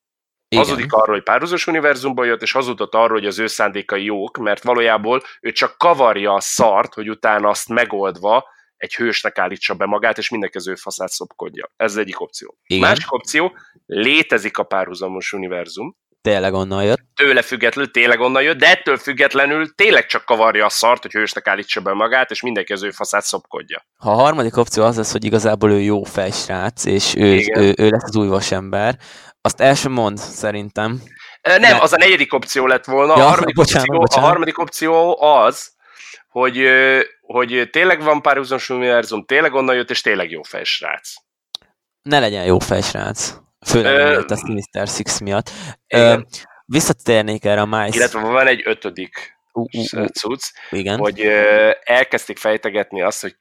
Igen. Hazudik arról, hogy párhuzamos univerzumból jött, és hazudott arról, hogy az ő szándékai jók, mert valójában ő csak kavarja a szart, hogy utána azt megoldva egy hősnek állítsa be magát, és mindenki az ő faszát szopkodja. Ez az egyik opció. Igen. Másik opció, létezik a párhuzamos univerzum, tényleg onnan jött. Tőle függetlenül tényleg onnan jött, de ettől függetlenül tényleg csak kavarja a szart, hogy hősnek állítsa be magát, és mindenki az ő faszát szopkodja. Ha a harmadik opció az lesz, hogy igazából ő jó fejsrác, és ő, ő, ő lesz az új vasember, azt el sem mond, szerintem. Nem, de... az a negyedik opció lett volna. Ja, a, harmadik bocsánat, opció, bocsánat. a harmadik opció az, hogy, hogy tényleg van párhuzamos univerzum, tényleg onnan jött, és tényleg jó fejsrác. Ne legyen jó fejsrác. Főleg Ö... a Sinister Six miatt. Ö, visszatérnék erre a Mice. Illetve van egy ötödik uh, uh, uh. cucc, Igen. hogy elkezdték fejtegetni azt, hogy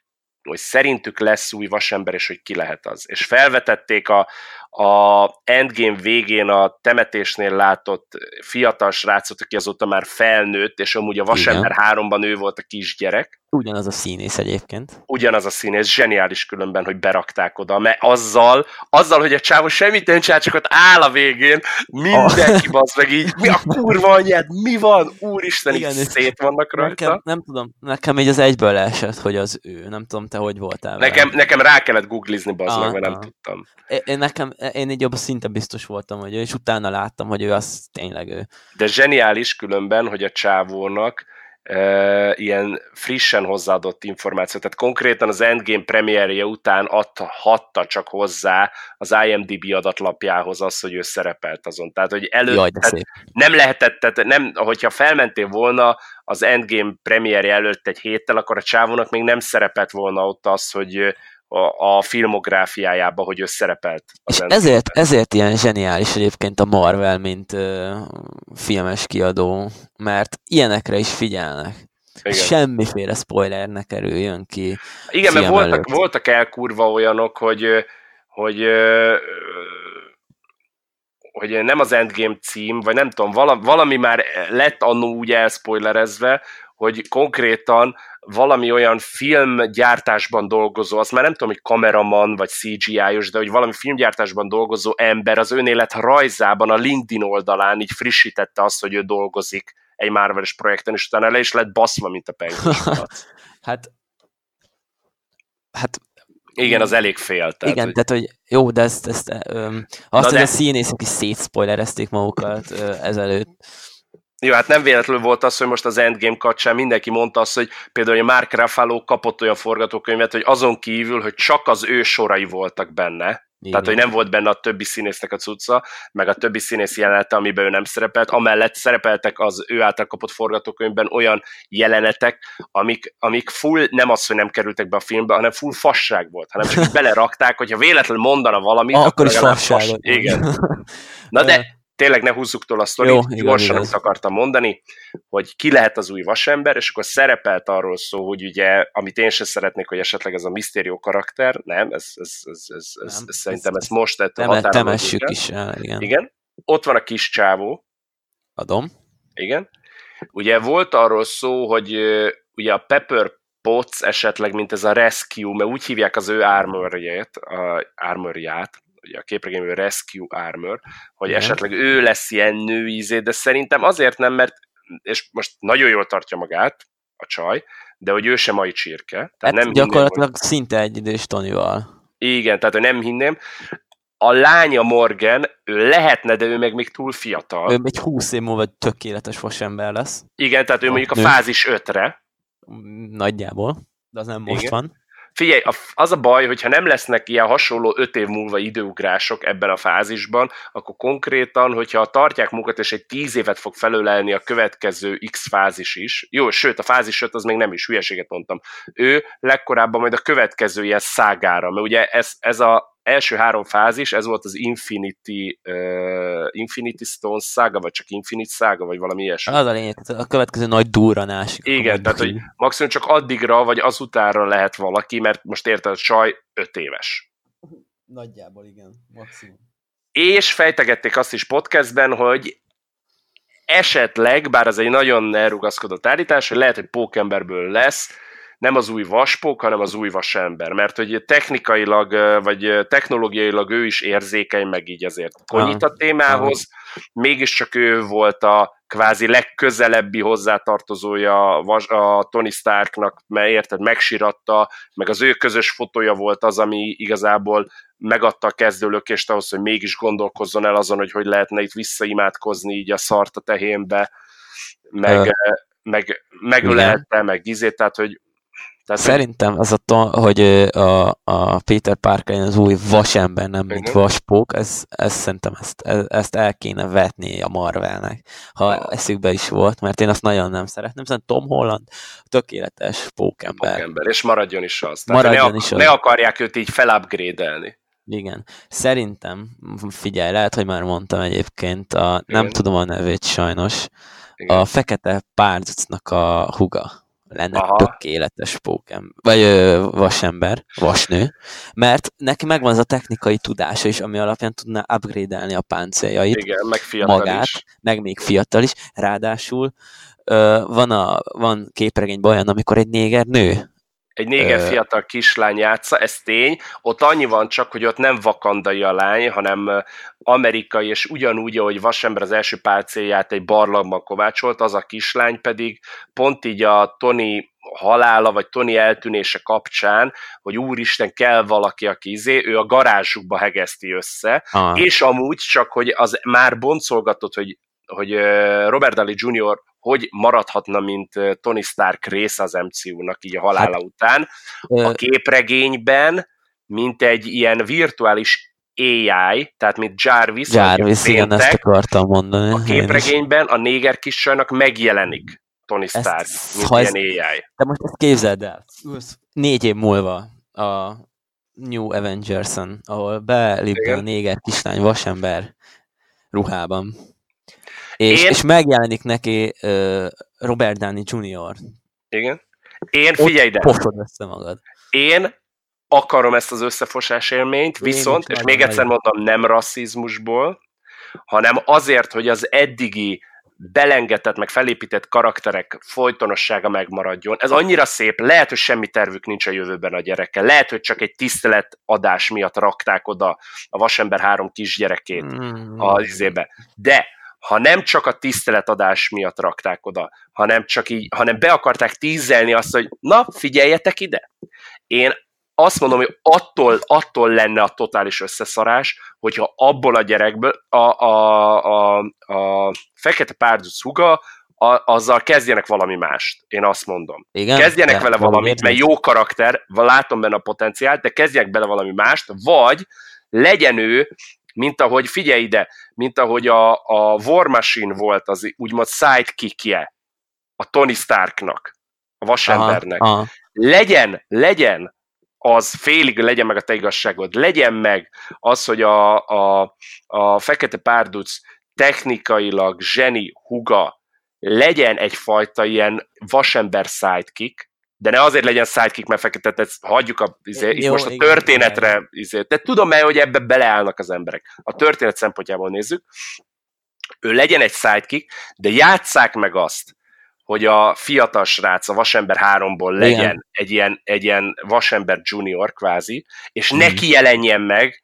hogy szerintük lesz új vasember, és hogy ki lehet az. És felvetették a, a Endgame végén a temetésnél látott fiatal srácot, aki azóta már felnőtt, és amúgy a Vasember háromban ő volt a kisgyerek. Ugyanaz a színész egyébként. Ugyanaz a színész, zseniális különben, hogy berakták oda, mert azzal, azzal, hogy a csávó semmit nem csinál, csak ott áll a végén, mindenki basz meg így, mi a kurva anyád, mi van, úristen, Igen, így szét vannak rajta. Nekem, nem tudom, nekem így az egyből leesett, hogy az ő, nem tudom, te hogy voltál Nekem, nekem rá kellett googlizni, bazd meg, mert nem tudtam. Én, nekem, én így abban szinte biztos voltam, hogy ő, és utána láttam, hogy ő az tényleg ő. De zseniális különben, hogy a csávónak e, ilyen frissen hozzáadott információ, tehát konkrétan az Endgame premierje után adhatta csak hozzá az IMDb adatlapjához az, hogy ő szerepelt azon. Tehát, hogy előtt Jaj, tehát nem lehetett, tehát nem, hogyha felmentél volna az Endgame premierje előtt egy héttel, akkor a csávónak még nem szerepelt volna ott az, hogy a, a filmográfiájába, hogy ő szerepelt. És ezért, ezért ilyen zseniális egyébként a Marvel, mint uh, filmes kiadó, mert ilyenekre is figyelnek. Igen. Semmiféle spoiler ne kerüljön ki. Igen, mert voltak, voltak elkurva olyanok, hogy, hogy hogy nem az Endgame cím, vagy nem tudom, valami már lett annó úgy elspoilerezve, hogy konkrétan valami olyan filmgyártásban dolgozó, azt már nem tudom, hogy kameraman vagy CGI-os, de hogy valami filmgyártásban dolgozó ember az önélet rajzában a LinkedIn oldalán így frissítette azt, hogy ő dolgozik egy Marvel-es projekten, és utána le is lett baszva, mint a penguin. <laughs> hát hát igen, az elég fél. Tehát, igen, hogy... tehát, hogy jó, de ezt, ezt öm, azt, Na hogy de... a színészek is szétszpoilerezték magukat ö, ezelőtt. Jó, hát nem véletlenül volt az, hogy most az Endgame kapcsán mindenki mondta azt, hogy például, hogy Mark Ruffalo kapott olyan forgatókönyvet, hogy azon kívül, hogy csak az ő sorai voltak benne, igen. Tehát, hogy nem volt benne a többi színésznek a cucca, meg a többi színész jelenete, amiben ő nem szerepelt. Amellett szerepeltek az ő által kapott forgatókönyvben olyan jelenetek, amik, amik full, nem az, hogy nem kerültek be a filmbe, hanem full fasság volt, hanem csak <laughs> belerakták, hogyha véletlenül mondana valamit, ah, akkor, akkor is fasság. Fas... Igen. Na de <laughs> tényleg ne húzzuk tól a sztorit, Jó, gyorsan azt akartam mondani, hogy ki lehet az új vasember, és akkor szerepelt arról szó, hogy ugye, amit én sem szeretnék, hogy esetleg ez a misztérió karakter, nem, ez, ez, ez, ez, ez, nem, ez szerintem ezt most tett a Temessük is el, igen. igen. Ott van a kis csávó. Adom. Igen. Ugye volt arról szó, hogy ugye a Pepper Potts esetleg, mint ez a Rescue, mert úgy hívják az ő armorját, a armorját, ugye a képregényből Rescue Armor, hogy Igen. esetleg ő lesz ilyen nőízé, de szerintem azért nem, mert és most nagyon jól tartja magát a csaj, de hogy ő sem mai csirke. Tehát hát nem gyakorlatilag hinném, szinte egy idős Tonyval. Igen, tehát nem hinném. A lánya Morgan, ő lehetne, de ő meg még túl fiatal. Ő egy húsz év múlva tökéletes vasember lesz. Igen, tehát ő a mondjuk nő. a fázis ötre. Nagyjából, de az nem most Igen. van. Figyelj, az a baj, hogyha nem lesznek ilyen hasonló öt év múlva időugrások ebben a fázisban, akkor konkrétan, hogyha tartják munkat, és egy tíz évet fog felölelni a következő X fázis is, jó, sőt, a fázis 5 az még nem is, hülyeséget mondtam, ő legkorábban majd a következő ilyen szágára, mert ugye ez, ez a első három fázis, ez volt az Infinity, uh, Infinity Stone szága, vagy csak Infinite szága, vagy valami ilyesmi. Az a lényeg, a következő nagy durranás. Igen, tehát hogy maximum csak addigra, vagy azutánra lehet valaki, mert most érted, a csaj öt éves. Nagyjából igen, maximum. És fejtegették azt is podcastben, hogy esetleg, bár ez egy nagyon elrugaszkodott állítás, hogy lehet, hogy pókemberből lesz, nem az új vaspók, hanem az új vasember, mert hogy technikailag, vagy technológiailag ő is érzékeny, meg így azért. Konyít a témához, mégiscsak ő volt a kvázi legközelebbi hozzátartozója a Tony Starknak, mert érted, megsiratta, meg az ő közös fotója volt az, ami igazából megadta a kezdőlökést ahhoz, hogy mégis gondolkozzon el azon, hogy hogy lehetne itt visszaimádkozni így a szart a tehénbe, meg, uh, meg megölelte, meg gizét, tehát hogy tehát, Szerintem az a, hogy a, a Peter Parker az új vasember, nem mint vaspók, ez, ez szerintem ezt, ezt el kéne vetni a Marvelnek, ha eszükbe is volt, mert én azt nagyon nem szeretném. Szerintem Tom Holland tökéletes pókember. Pókember, és maradjon is az. Tehát maradjon ne, is az. ne akarják őt így felupgrade-elni. Igen. Szerintem, figyelj, lehet, hogy már mondtam egyébként, a, nem tudom a nevét sajnos, Igen. a Fekete Párducnak a huga lenne Aha. tökéletes pókem, vagy ö, vasember, vasnő, mert neki megvan az a technikai tudása is, ami alapján tudná upgrade-elni a páncéljait, Igen, meg fiatal magát, is. meg még fiatal is, ráadásul ö, van, a, van képregényben olyan, amikor egy néger nő, egy néger fiatal kislány játsza, ez tény. Ott annyi van csak, hogy ott nem vakandai a lány, hanem amerikai, és ugyanúgy, ahogy Vasember az első pálcélját egy barlangban kovácsolt, az a kislány pedig pont így a Tony halála, vagy Tony eltűnése kapcsán, hogy úristen, kell valaki, aki izé, ő a garázsukba hegeszti össze, ah. és amúgy csak, hogy az már boncolgatott, hogy hogy Robert Downey Jr. hogy maradhatna, mint Tony Stark rész az MCU-nak így a halála hát, után. A képregényben, mint egy ilyen virtuális AI, tehát mint Jarvis, Jarvis, igen, ezt akartam mondani. A képregényben a néger kisajnak megjelenik Tony Stark, ezt, mint ilyen ez, AI. De most ezt képzeld el. Négy év múlva a New Avengers-on, ahol belép a néger kislány vasember ruhában. És, Én... és megjelenik neki uh, Robert Downey Jr. Igen. Én, figyelj ide. Pofod össze magad. Én akarom ezt az összefosás élményt, viszont, és még egyszer mondom, nem rasszizmusból, hanem azért, hogy az eddigi belengetett, meg felépített karakterek folytonossága megmaradjon. Ez annyira szép, lehet, hogy semmi tervük nincs a jövőben a gyerekkel, lehet, hogy csak egy tiszteletadás miatt rakták oda a Vasember három kisgyerekét mm. a izébe. De ha nem csak a tiszteletadás miatt rakták oda, hanem csak így, hanem be akarták tízelni azt, hogy na, figyeljetek ide. Én azt mondom, hogy attól, attól lenne a totális összeszarás, hogyha abból a gyerekből a, a, a, a fekete párduc huga, a, azzal kezdjenek valami mást, én azt mondom. Igen? Kezdjenek vele valamit, mert jó karakter, látom benne a potenciált, de kezdjenek bele valami mást, vagy legyen ő mint ahogy, figyelj ide, mint ahogy a, a War Machine volt az úgymond sidekickje a Tony Starknak, a vasembernek. Aha, aha. Legyen, legyen az félig legyen meg a te igazságod, legyen meg az, hogy a, a, a fekete párduc technikailag zseni huga legyen egyfajta ilyen vasember sidekick, de ne azért legyen sidekick, mert fekete, tehát hagyjuk a, izé, itt most a történetre, igen. izé, de tudom el, hogy ebbe beleállnak az emberek. A történet szempontjából nézzük, ő legyen egy sidekick, de játsszák meg azt, hogy a fiatal srác a Vasember 3-ból legyen igen. egy ilyen, egy ilyen Vasember junior kvázi, és hmm. neki jelenjen meg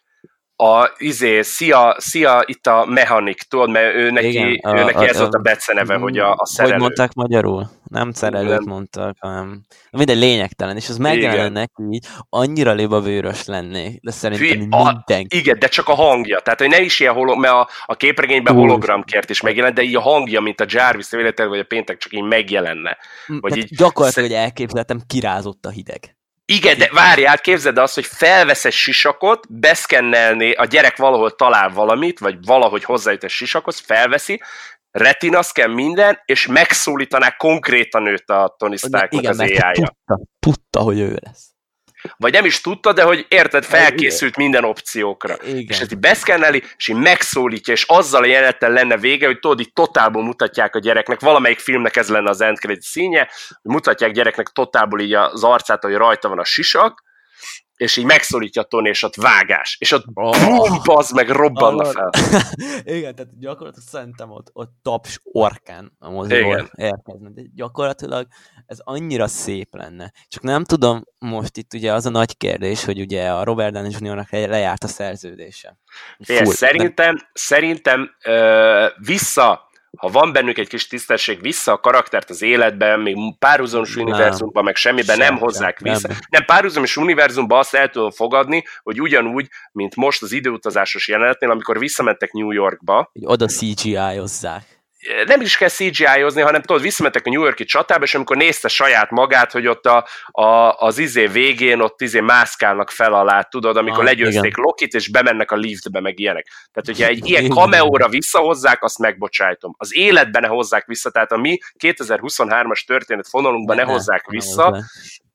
a izé, szia, szia, itt a mechanik, tudod, mert ő neki, Igen, ő neki a, ez a, volt a beceneve, hogy a, a szerelő. Hogy mondták magyarul? Nem szerelőt nem. mondtak, hanem minden lényegtelen, és az megjelenne neki így, annyira libavőrös lennék, de szerintem Fű, mindenki. A, igen, de csak a hangja, tehát hogy ne is ilyen holo, mert a, a képregényben hologramkért is megjelent, de így a hangja, mint a Jarvis véletlenül, vagy a péntek csak így megjelenne. Vagy így, gyakorlatilag, hogy elképzeltem, kirázott a hideg. Igen, de várjál, képzeld azt, hogy felvesz egy sisakot, beszkennelni, a gyerek valahol talál valamit, vagy valahogy hozzájut egy sisakhoz, felveszi, retina scan minden, és megszólítaná konkrétan őt a Tony Starknak az ai -ja. Tudta, tudta, hogy ő lesz. Vagy nem is tudta, de hogy érted, felkészült minden opciókra. Igen. És ezt így beszkenneli, és így megszólítja, és azzal a jelenettel lenne vége, hogy tudod, így totálból mutatják a gyereknek, valamelyik filmnek ez lenne az endcredit színje, hogy mutatják gyereknek totálból így az arcát, hogy rajta van a sisak, és így megszólítja a Tony, és ott vágás, és ott oh. bum, meg robbanna fel. <laughs> Igen, tehát gyakorlatilag szerintem ott, ott taps orkán a moziból érkezne, de gyakorlatilag ez annyira szép lenne. Csak nem tudom, most itt ugye az a nagy kérdés, hogy ugye a Robert Downey Jr.-nak lejárt a szerződése. Fél, szerintem, de... szerintem ö, vissza ha van bennük egy kis tisztesség, vissza a karaktert az életben, még párhuzamos univerzumban, meg semmiben nem, nem hozzák vissza. Nem, nem párhuzamos univerzumban azt el tudom fogadni, hogy ugyanúgy, mint most az időutazásos jelenetnél, amikor visszamentek New Yorkba. Hogy oda CGI-ozzák nem is kell CGI-ozni, hanem tudod, visszamentek a New Yorki csatába, és amikor nézte saját magát, hogy ott a, a, az izé végén ott izé mászkálnak fel alá, tudod, amikor ah, legyőzték igen. Lokit, és bemennek a liftbe, meg ilyenek. Tehát, hogyha egy ilyen kameóra visszahozzák, azt megbocsájtom. Az életben ne hozzák vissza, tehát a mi 2023-as történet fonalunkban ne, ne hozzák vissza, ne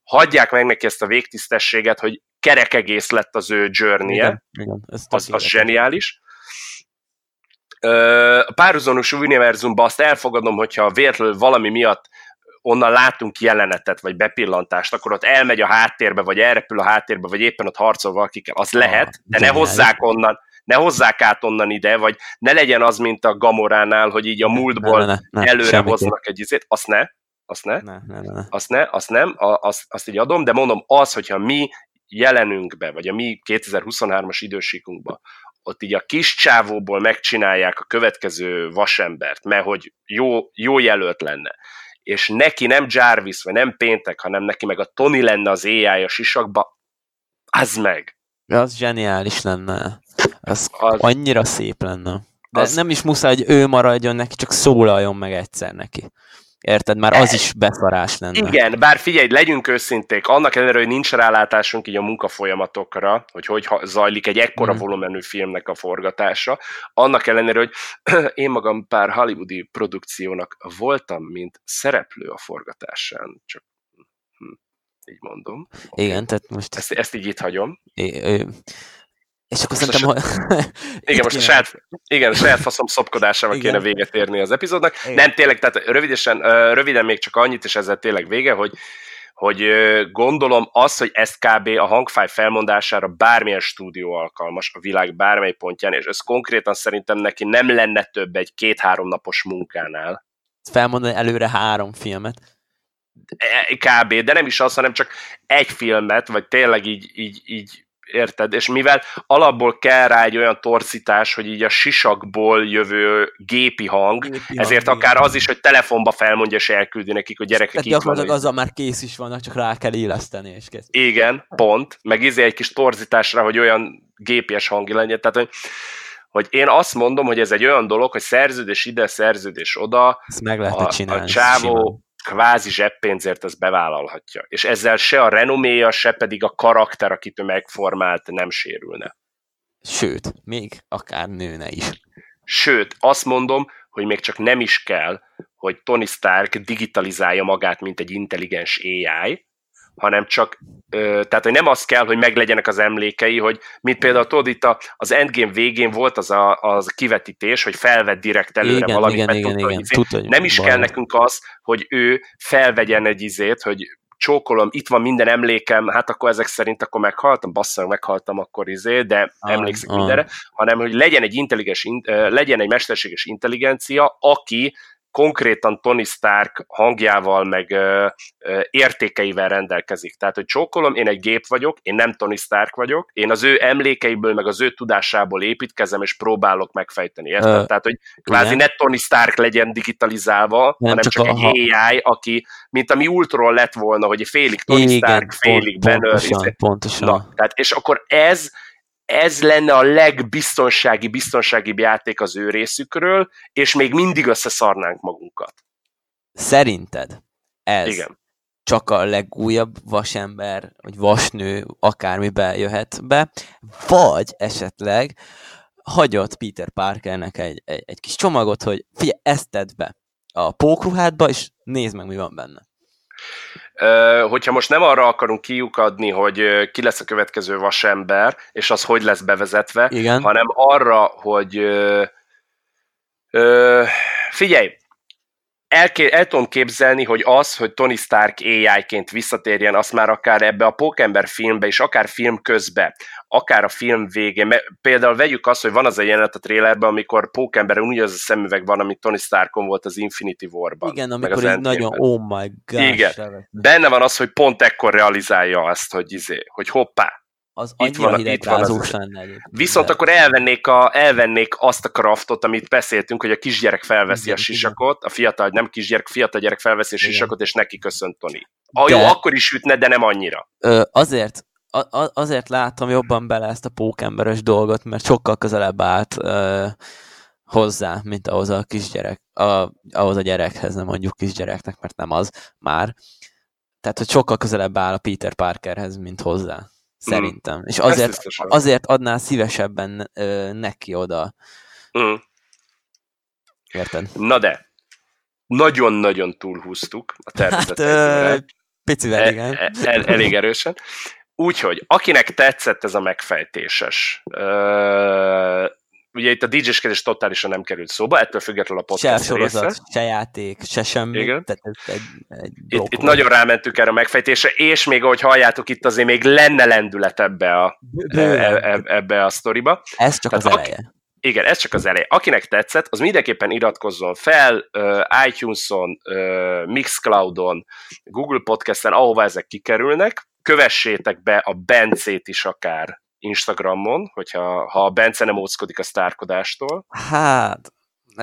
hagyják meg neki ezt a végtisztességet, hogy kerek egész lett az ő journey -e. Igen, igen, az, az zseniális a párhuzanos univerzumban azt elfogadom, hogyha véletlenül valami miatt onnan látunk jelenetet, vagy bepillantást, akkor ott elmegy a háttérbe, vagy elrepül a háttérbe, vagy éppen ott harcol valakikkel, az lehet, de ne hozzák onnan, ne hozzák át onnan ide, vagy ne legyen az, mint a Gamoránál, hogy így a múltból ne, ne, ne, előre hoznak egy izét, azt ne, azt ne, ne, ne, ne. azt ne, azt nem, azt, azt így adom, de mondom, az, hogyha mi jelenünkbe, vagy a mi 2023-as idősíkunkba ott így a kis csávóból megcsinálják a következő vasembert, mert hogy jó, jó jelölt lenne, és neki nem Jarvis, vagy nem Péntek, hanem neki meg a Tony lenne az AI a sisakba, az meg. Az zseniális lenne. Az, az annyira szép lenne. De az, nem is muszáj, hogy ő maradjon neki, csak szólaljon meg egyszer neki. Érted? Már az is beszarás lenne. Igen, bár figyelj, legyünk őszinték, annak ellenére, hogy nincs rálátásunk így a munkafolyamatokra, hogy hogy zajlik egy ekkora mm. volumenű filmnek a forgatása, annak ellenére, hogy <clears throat> én magam pár hollywoodi produkciónak voltam, mint szereplő a forgatásán, csak hm, így mondom. Igen, tehát most... Ezt, ezt így itt hagyom. É, és akkor most szerintem... hogy... <laughs> igen, most a saját, igen, a saját faszom szopkodásával igen. kéne véget érni az epizódnak. Igen. Nem, tényleg, tehát rövidesen, röviden még csak annyit, és ezzel tényleg vége, hogy hogy gondolom az, hogy ezt kb. a hangfáj felmondására bármilyen stúdió alkalmas a világ bármely pontján, és ez konkrétan szerintem neki nem lenne több egy két-három napos munkánál. Felmondani előre három filmet. E, kb. De nem is az, hanem csak egy filmet, vagy tényleg így, így, így érted? És mivel alapból kell rá egy olyan torzítás, hogy így a sisakból jövő gépi hang, gépi ezért hang, akár az is, hogy telefonba felmondja és elküldi nekik, hogy gyerekek Tehát gyakorlatilag azzal már kész is vannak, csak rá kell éleszteni és kész. Igen, pont. Meg izé egy kis torzításra, hogy olyan gépies hangi legyen. Tehát, hogy hogy én azt mondom, hogy ez egy olyan dolog, hogy szerződés ide, szerződés oda. Ezt meg lehet a, csinálni. A csávó simán kvázi zseppénzért ezt bevállalhatja. És ezzel se a renoméja, se pedig a karakter, akit ő megformált, nem sérülne. Sőt, még akár nőne is. Sőt, azt mondom, hogy még csak nem is kell, hogy Tony Stark digitalizálja magát, mint egy intelligens AI, hanem csak, ö, tehát hogy nem az kell, hogy meglegyenek az emlékei, hogy mint például tudod, itt a, az Endgame végén volt az a, az a kivetítés, hogy felvett direkt előre igen, valamit, igen, mert igen, tudta, igen, hogy, tudta, hogy nem is baj. kell nekünk az, hogy ő felvegyen egy izét, hogy csókolom, itt van minden emlékem, hát akkor ezek szerint akkor meghaltam, bassza, meghaltam akkor izé, de ah, emlékszik ah. mindenre, hanem hogy legyen egy intelligens, legyen egy mesterséges intelligencia, aki konkrétan Tony Stark hangjával, meg ö, ö, értékeivel rendelkezik. Tehát, hogy csókolom, én egy gép vagyok, én nem Tony Stark vagyok, én az ő emlékeiből, meg az ő tudásából építkezem, és próbálok megfejteni. Érted? Tehát, hogy kvázi igen. ne Tony Stark legyen digitalizálva, nem hanem csak, csak egy AI, aki, mint ami Ultron lett volna, hogy félig Tony igen, Stark, félig pont, Banner. Pontosan, pontosan. Na, tehát, és akkor ez ez lenne a legbiztonsági, biztonságibb játék az ő részükről, és még mindig összeszarnánk magunkat. Szerinted ez Igen. csak a legújabb vasember, vagy vasnő akármibe jöhet be, vagy esetleg hagyott Peter Parkernek egy, egy, egy kis csomagot, hogy figyelj, ezt tedd be a pókruhádba, és nézd meg, mi van benne. Hogyha most nem arra akarunk kiukadni, hogy ki lesz a következő vasember, és az hogy lesz bevezetve, Igen. hanem arra, hogy figyelj, el, el tudom képzelni, hogy az, hogy Tony Stark AI-ként visszatérjen, azt már akár ebbe a Pókember filmbe, és akár film közbe, akár a film végén. Például vegyük azt, hogy van az a jelenet a trailerben, amikor Pókember úgy az a szemüveg van, amit Tony Starkon volt az Infinity War-ban. Igen, amikor így nagyon, oh my god. Igen. Benne van az, hogy pont ekkor realizálja azt, hogy, izé, hogy hoppá, az van, itt van az lenne Viszont akkor elvennék, a, elvennék azt a kraftot, amit beszéltünk, hogy a kisgyerek felveszi igen, a sisakot, igen. a fiatal, nem kisgyerek, fiatal gyerek felveszi a sisakot, és neki köszön Tony. A, jó, akkor is ütne, de nem annyira. Ö, azért, a, azért látom jobban bele ezt a pókemberes dolgot, mert sokkal közelebb állt ö, hozzá, mint ahhoz a kisgyerek, a, ahhoz a gyerekhez, nem mondjuk kisgyereknek, mert nem az már. Tehát, hogy sokkal közelebb áll a Peter Parkerhez, mint hozzá. Szerintem. Mm. És azért, azért adná szívesebben ö, neki oda. Mm. Érted? Na de, nagyon-nagyon túlhúztuk a tervezetet. Hát, picivel, e, igen. El, el, elég erősen. Úgyhogy, akinek tetszett ez a megfejtéses, ugye itt a DJ-skedés totálisan nem került szóba, ettől függetlenül a podcast Se sorozat, része. se játék, se semmi. Igen. Tehát ez egy, egy itt, itt nagyon rámentük erre a megfejtésre, és még ahogy halljátok, itt azért még lenne lendület ebbe a, e, e, ebbe a sztoriba. Ez csak Tehát az eleje. Aki, igen, ez csak az eleje. Akinek tetszett, az mindenképpen iratkozzon fel uh, iTunes-on, uh, Mixcloud-on, Google Podcast-en, ahová ezek kikerülnek, kövessétek be a Bencét is akár Instagramon, hogyha ha Bence nem óckodik a sztárkodástól. Hát,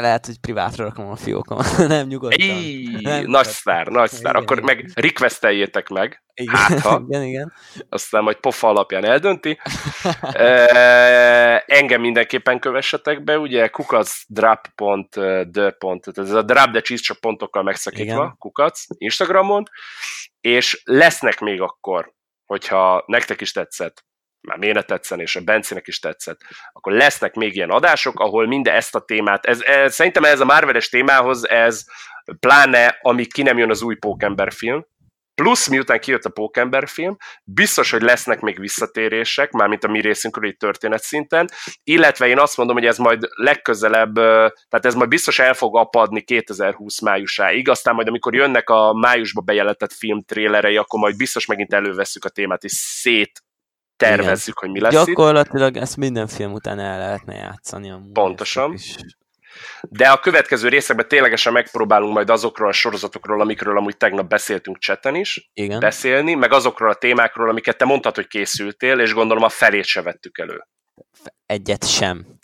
lehet, hogy privátra rakom a fiókom. <laughs> nem nyugodtan. Így, nem nagy sztár, nagy sztár. Igen, Akkor igen. meg requesteljétek meg. Igen, hát, ha. igen, igen. Aztán majd pofa alapján eldönti. <laughs> e, engem mindenképpen kövessetek be, ugye kukacdrap.de. Ez a drap, de cheese csak pontokkal megszakítva, igen. kukac, Instagramon. És lesznek még akkor, hogyha nektek is tetszett, már miért tetszen, és a Bencinek is tetszett, akkor lesznek még ilyen adások, ahol mind ezt a témát, ez, ez, szerintem ez a Marveles témához, ez pláne, amíg ki nem jön az új Pókember film, plusz miután kijött a Pókember film, biztos, hogy lesznek még visszatérések, mármint a mi részünkről itt történet szinten, illetve én azt mondom, hogy ez majd legközelebb, tehát ez majd biztos el fog apadni 2020 májusáig, aztán majd amikor jönnek a májusba bejelentett film trélerei, akkor majd biztos megint elővesszük a témát, és szét tervezzük, Igen. hogy mi lesz Gyakorlatilag itt. ezt minden film után el lehetne játszani. Amúgy Pontosan. De a következő részekben ténylegesen megpróbálunk majd azokról a sorozatokról, amikről amúgy tegnap beszéltünk cseten is, Igen. beszélni, meg azokról a témákról, amiket te mondtad, hogy készültél, és gondolom a felét se vettük elő. Egyet sem.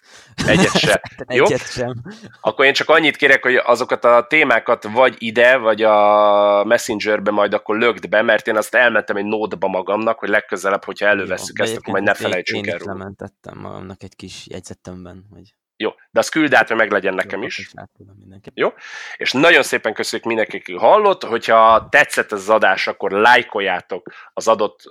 Egyet sem. <laughs> Jó? Egyet sem. Akkor én csak annyit kérek, hogy azokat a témákat vagy ide, vagy a Messengerbe majd akkor lögd be, mert én azt elmentem egy nódba magamnak, hogy legközelebb, hogyha elővesszük ezt, akkor majd ne felejtsünk el róla. Én magamnak egy kis jegyzetemben, hogy jó, de az küld át, hogy meglegyen nekem is. Jó? És nagyon szépen köszönjük mindenki, aki hallott, hogyha tetszett ez az adás, akkor lájkoljátok az adott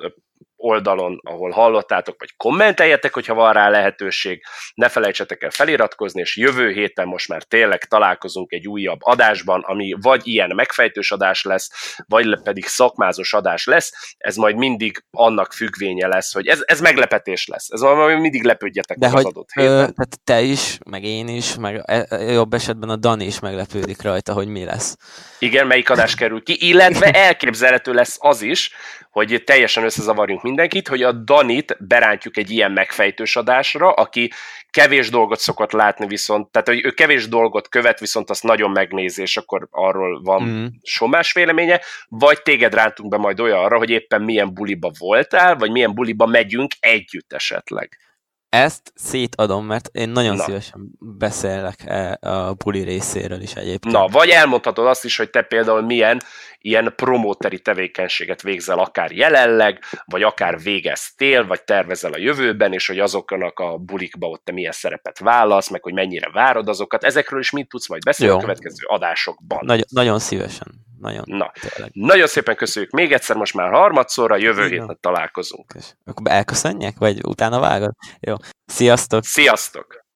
oldalon, ahol hallottátok, vagy kommenteljetek, hogyha van rá lehetőség. Ne felejtsetek el feliratkozni, és jövő héten most már tényleg találkozunk egy újabb adásban, ami vagy ilyen megfejtős adás lesz, vagy pedig szakmázós adás lesz. Ez majd mindig annak függvénye lesz, hogy ez, ez meglepetés lesz. Ez majd mindig lepődjetek De hogy, az adott héten. Ö, tehát te is, meg én is, meg e, e, jobb esetben a Dani is meglepődik rajta, hogy mi lesz. Igen, melyik adás kerül ki, illetve elképzelhető lesz az is, hogy teljesen összezavarjunk mindenkit, hogy a Danit berántjuk egy ilyen megfejtős adásra, aki kevés dolgot szokott látni viszont, tehát hogy ő kevés dolgot követ, viszont azt nagyon megnézi, és akkor arról van mm. somás véleménye, vagy téged rántunk be majd olyanra, hogy éppen milyen buliba voltál, vagy milyen buliba megyünk együtt esetleg. Ezt szétadom, mert én nagyon Na. szívesen beszélek e a buli részéről is egyébként. Na, vagy elmondhatod azt is, hogy te például milyen ilyen promóteri tevékenységet végzel akár jelenleg, vagy akár végeztél, vagy tervezel a jövőben, és hogy azoknak a bulikba ott te milyen szerepet válasz, meg hogy mennyire várod azokat. Ezekről is mit tudsz majd beszélni Jó. a következő adásokban. Nagy, nagyon szívesen. Nagyon, Na, nagyon szépen köszönjük még egyszer, most már harmadszorra, jövő héten találkozunk. Akkor elköszönjek, vagy utána vágod? Jó. Sziasztok! Sziasztok!